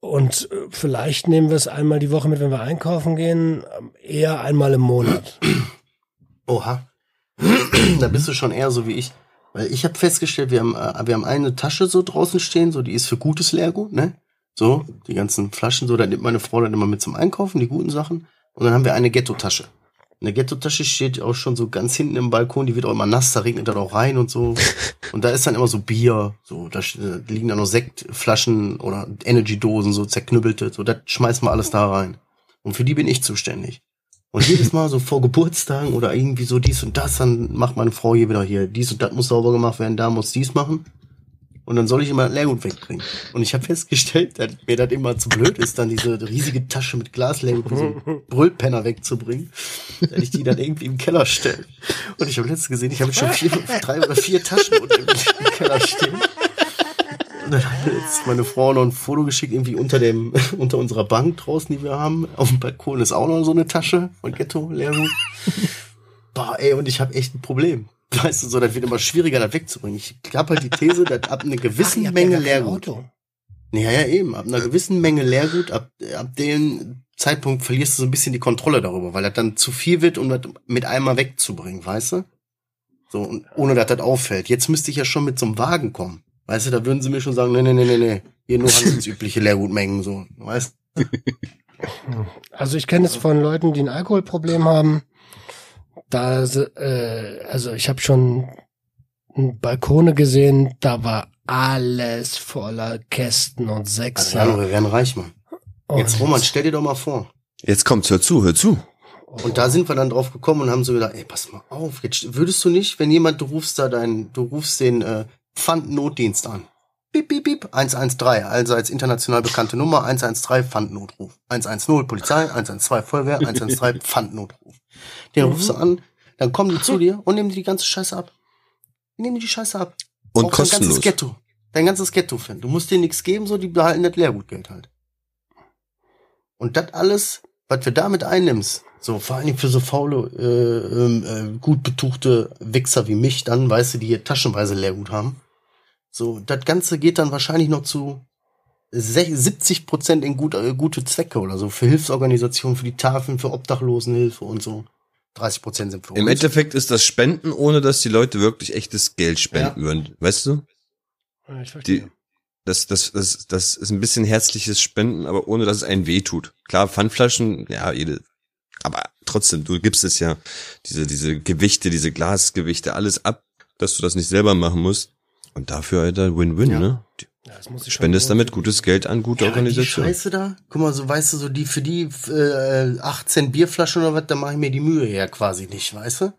und äh, vielleicht nehmen wir es einmal die Woche mit, wenn wir einkaufen gehen, eher einmal im Monat. Oha. da bist du schon eher so wie ich. Weil ich habe festgestellt, wir haben, äh, wir haben eine Tasche so draußen stehen, so die ist für gutes Leergut, ne? So, die ganzen Flaschen, so, da nimmt meine Frau dann immer mit zum Einkaufen, die guten Sachen. Und dann haben wir eine Ghetto-Tasche. Eine Ghetto-Tasche steht auch schon so ganz hinten im Balkon, die wird auch immer nass, da regnet dann auch rein und so. Und da ist dann immer so Bier, so, da liegen dann noch Sektflaschen oder Energy-Dosen, so zerknüppelte, so, das schmeißen wir alles da rein. Und für die bin ich zuständig. Und jedes Mal so vor Geburtstagen oder irgendwie so dies und das, dann macht meine Frau hier wieder hier, dies und das muss sauber gemacht werden, da muss dies machen. Und dann soll ich immer Leergut wegbringen. Und ich habe festgestellt, dass mir das immer zu blöd ist, dann diese riesige Tasche mit Glasleergut wie so Brüllpenner wegzubringen, dass ich die dann irgendwie im Keller stelle. Und ich habe letztens gesehen, ich habe schon vier, drei oder vier Taschen unten im Keller stehen. Und dann hat jetzt meine Frau noch ein Foto geschickt, irgendwie unter dem, unter unserer Bank draußen, die wir haben. Auf dem Balkon ist auch noch so eine Tasche von Ghetto Leergut. Boah, ey, und ich habe echt ein Problem. Weißt du, so, das wird immer schwieriger, das wegzubringen. Ich habe halt die These, dass ab einer gewissen Ach, ja Menge kein Leergut. Auto. Ja, ja, eben. Ab einer gewissen Menge Leergut, ab, ab dem Zeitpunkt verlierst du so ein bisschen die Kontrolle darüber, weil das dann zu viel wird, um das mit einmal wegzubringen, weißt du? So, und ohne dass das auffällt. Jetzt müsste ich ja schon mit so einem Wagen kommen. Weißt du, da würden sie mir schon sagen, nee, nee, nee, nee, nee. Hier nur handelsübliche Leergutmengen, so. Weißt Also ich kenne es von Leuten, die ein Alkoholproblem haben. Da, äh, also ich habe schon Balkone gesehen, da war alles voller Kästen und Also, Sechser. ja, wir werden reich, Mann. Jetzt, Und- Roman, stell dir doch mal vor. Jetzt kommt's, hör zu, hör zu. Und da sind wir dann drauf gekommen und haben so gedacht, ey, pass mal auf, jetzt würdest du nicht, wenn jemand, du rufst da deinen, du rufst den äh, Pfandnotdienst an. Piep, piep, piep, 113, also als international bekannte Nummer, 113 Pfandnotruf. 110 Polizei, 112 Feuerwehr, 113 Pfandnotruf. Den rufst du an, dann kommen die zu dir und nehmen dir die ganze Scheiße ab. Die nehmen dir die Scheiße ab. Und Auch Dein ganzes kostenlos. Ghetto. Dein ganzes Ghetto, Fan. Du musst denen nichts geben, so, die behalten das Leergutgeld halt. Und das alles, was wir damit einnimmst, so vor allen Dingen für so faule, äh, ähm, äh, gut betuchte Wichser wie mich dann, weißt du, die hier taschenweise Leergut haben. So, das Ganze geht dann wahrscheinlich noch zu sech- 70 Prozent in gut, äh, gute Zwecke oder so, für Hilfsorganisationen, für die Tafeln, für Obdachlosenhilfe und so. 30 Prozent sind für Im uns. Endeffekt ist das Spenden, ohne dass die Leute wirklich echtes Geld spenden Ja. würden. Weißt du? Ja, ich verstehe. Die, das, das, das, das ist ein bisschen herzliches Spenden, aber ohne dass es einen weh tut. Klar, Pfandflaschen, ja, jede. Aber trotzdem, du gibst es ja, diese, diese Gewichte, diese Glasgewichte, alles ab, dass du das nicht selber machen musst. Und dafür, Alter, Win-Win, Ja. ne? Du Ja, das muss ich schon spendest damit gutes Geld an gute Ja, die Organisationen. Scheiße da, guck mal, so weißt du, so die für die äh, 18 Bierflaschen oder was, da mache ich mir die Mühe ja quasi nicht, weißt du?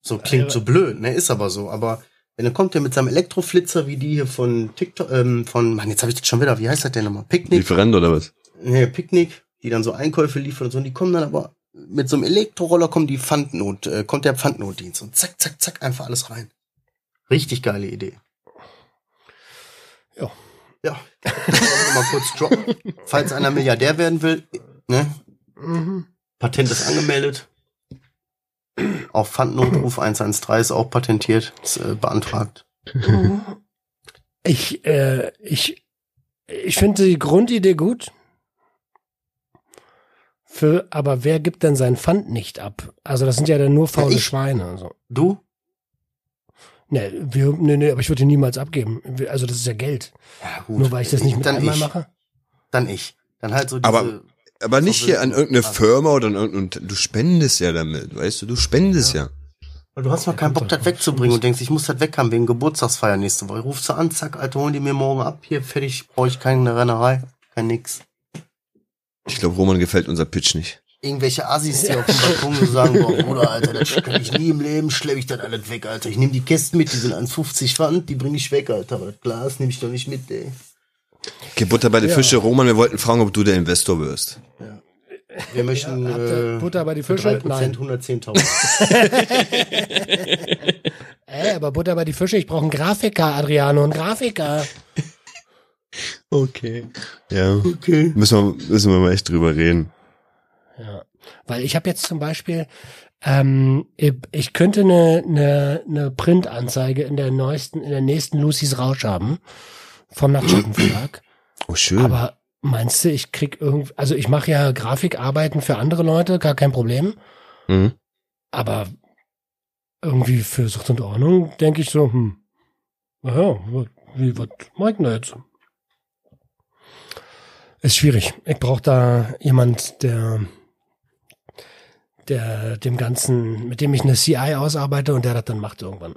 So klingt so blöd, ne, ist aber so. Aber wenn dann kommt der mit seinem Elektroflitzer wie die hier von TikTok, ähm, von, Mann, jetzt habe ich das schon wieder, wie heißt das denn nochmal? Picknick? Lieferant oder was? Nee, Picknick, die dann so Einkäufe liefern und so, und die kommen dann aber mit so einem Elektroroller kommen die Pfandnot, äh, kommt der Pfandnotdienst und zack, zack, zack, einfach alles rein. Richtig geile Idee. Ja. Ja. mal kurz droppen. Falls einer Milliardär werden will, ne? Mhm. Patent ist angemeldet. Auch Pfandnotruf 113 ist auch patentiert, ist äh, beantragt. Ich, äh, ich, ich finde die Grundidee gut. Für, aber wer gibt denn sein Pfand nicht ab? Also das sind ja dann nur faule ich. Schweine. Also. Du? Nee, wir, nee, nee, aber ich würde ihn niemals abgeben. Also das ist ja Geld. Ja, gut. Nur weil ich das nicht mit Dann einmal ich. mache. Dann ich. Dann halt so diese. Aber- Aber nicht hier an irgendeine Ah. Firma oder an irgendein, du spendest ja damit, weißt du, du spendest ja. Weil du hast mal keinen Bock, das wegzubringen und denkst, ich muss das weg haben wegen Geburtstagsfeier nächste Woche. Rufst du an, zack, Alter, holen die mir morgen ab. Hier, fertig, brauche ich keine Rennerei. Kein nix. Ich glaube, Roman gefällt unser Pitch nicht. Irgendwelche Assis, die auf dem Balkon so sagen, boah, Bruder, Alter, das kann ich nie im Leben, schleppe ich das alles weg, Alter. Ich nehme die Kästen mit, die sind 1,50 Pfand, die bringe ich weg, Alter. Aber das Glas nehme ich doch nicht mit, ey. Okay, Butter bei den Ja. Fische. Roman, wir wollten fragen, ob du der Investor wirst. Wir möchten ihr äh, Butter bei die Fische? 3% Nein. 110.000. Ey, aber Butter bei die Fische, ich brauche einen Grafiker, Adriano, einen Grafiker. Okay. Ja. Okay. Müssen wir, müssen wir mal echt drüber reden. Ja. Weil ich habe jetzt zum Beispiel, ähm, ich- könnte eine, eine, eine Printanzeige in der neuesten, in der nächsten Lucy's Rausch haben vom Nachtschattenverlag. Oh, schön. Aber meinst du, ich krieg irgendwie, also ich mache ja Grafikarbeiten für andere Leute, gar kein Problem. mhm. Aber irgendwie für Sucht und Ordnung denke ich so, hm, naja, wie, was mach ich denn da jetzt? Ist schwierig. Ich brauche da jemand, der, der dem Ganzen, mit dem ich eine CI ausarbeite und der das dann macht irgendwann.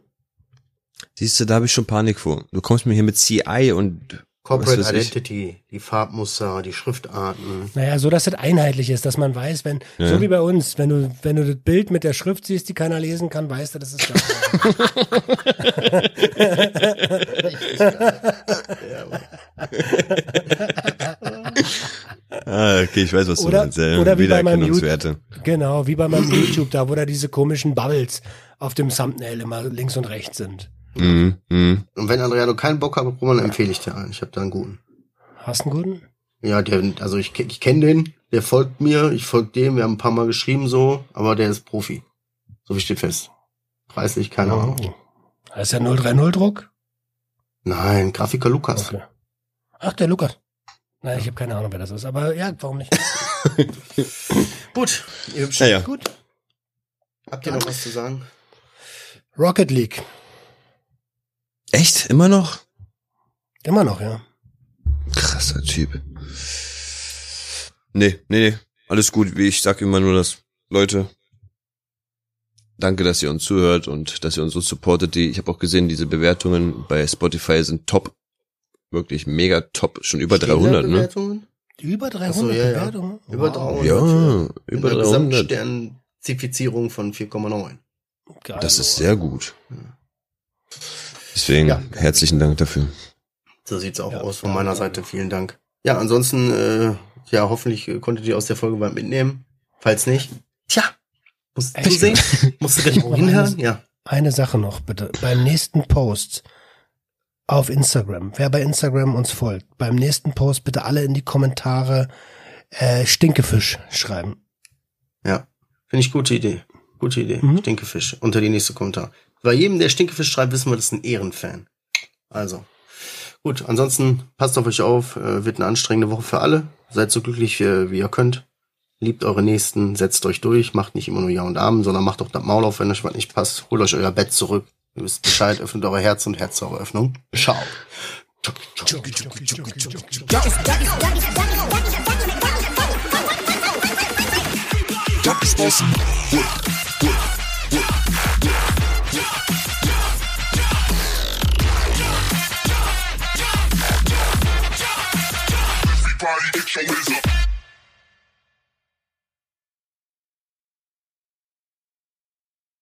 Siehst du, da habe ich schon Panik vor. Du kommst mir hier mit CI und Corporate was weiß ich. Identity, die Farbmuster, die Schriftarten. Naja, so dass das einheitlich ist, dass man weiß, wenn, Ja. so wie bei uns, wenn du, wenn du das Bild mit der Schrift siehst, die keiner lesen kann, weißt du, das ist das. Ah, okay, ich weiß, was du Oder- meinst. Ja, oder wie bei meinem Wiedererkennungswerte. Genau, wie bei meinem YouTube, da wo da diese komischen Bubbles auf dem Thumbnail immer links und rechts sind. Mhm, mhm. Und wenn Andrea keinen Bock hat, Roman, empfehle ich dir einen. Ich habe da einen guten. Hast du einen guten? Ja, der, also ich, ich kenne den, der folgt mir, ich folge dem, wir haben ein paar Mal geschrieben so, aber der ist Profi. So wie steht fest. Preislich, keine Ahnung. Oh. Heißt der 030 Druck? Nein, Grafiker Lukas. Okay. Ach, der Lukas. Nein, ich habe keine Ahnung, wer das ist, aber ja, warum nicht? Gut, ihr Hübschen. Naja, Gut. Habt ihr noch was zu sagen? Rocket League. echt? Immer noch? Immer noch, ja. Krasser Typ. Nee, nee, nee. Alles gut. Wie ich sag immer nur das. Leute, danke, dass ihr uns zuhört und dass ihr uns so supportet. Die, ich habe auch gesehen, diese Bewertungen bei Spotify sind top. Wirklich mega top. Schon über 300, ne? Über 300 Ach so, ja, ja. Bewertungen? Über Wow. 300. Ja, über einer 300. Gesamtsternzifizierung von 4,9. Geil. Das ist sehr gut. Deswegen Ja. herzlichen Dank dafür. So sieht's auch Ja, aus von ja, meiner ja. Seite. Vielen Dank. Ja, ansonsten, äh, ja, hoffentlich äh, konntet ihr aus der Folge was mitnehmen. Falls nicht, tja, musst du sehen? Musst du gleich mal hinhören? Ja. Eine Sache noch, bitte. Beim nächsten Post auf Instagram, wer bei Instagram uns folgt, beim nächsten Post bitte alle in die Kommentare äh, Stinkefisch schreiben. Ja, finde ich gute Idee. Gute Idee. Mhm. Stinkefisch. Unter die nächste Kommentar. Bei jedem, der Stinkefisch schreibt, wissen wir, das ist ein Ehrenfan. Also. Gut, ansonsten passt auf euch auf. Äh, wird eine anstrengende Woche für alle. Seid so glücklich, wie ihr könnt. Liebt eure Nächsten, setzt euch durch, macht nicht immer nur Ja und Abend, sondern macht auch das Maul auf, wenn euch was nicht passt. Holt euch euer Bett zurück. Ihr wisst Bescheid, öffnet eure Herz und Herz eure Öffnung. Ciao. Everybody get your hands up.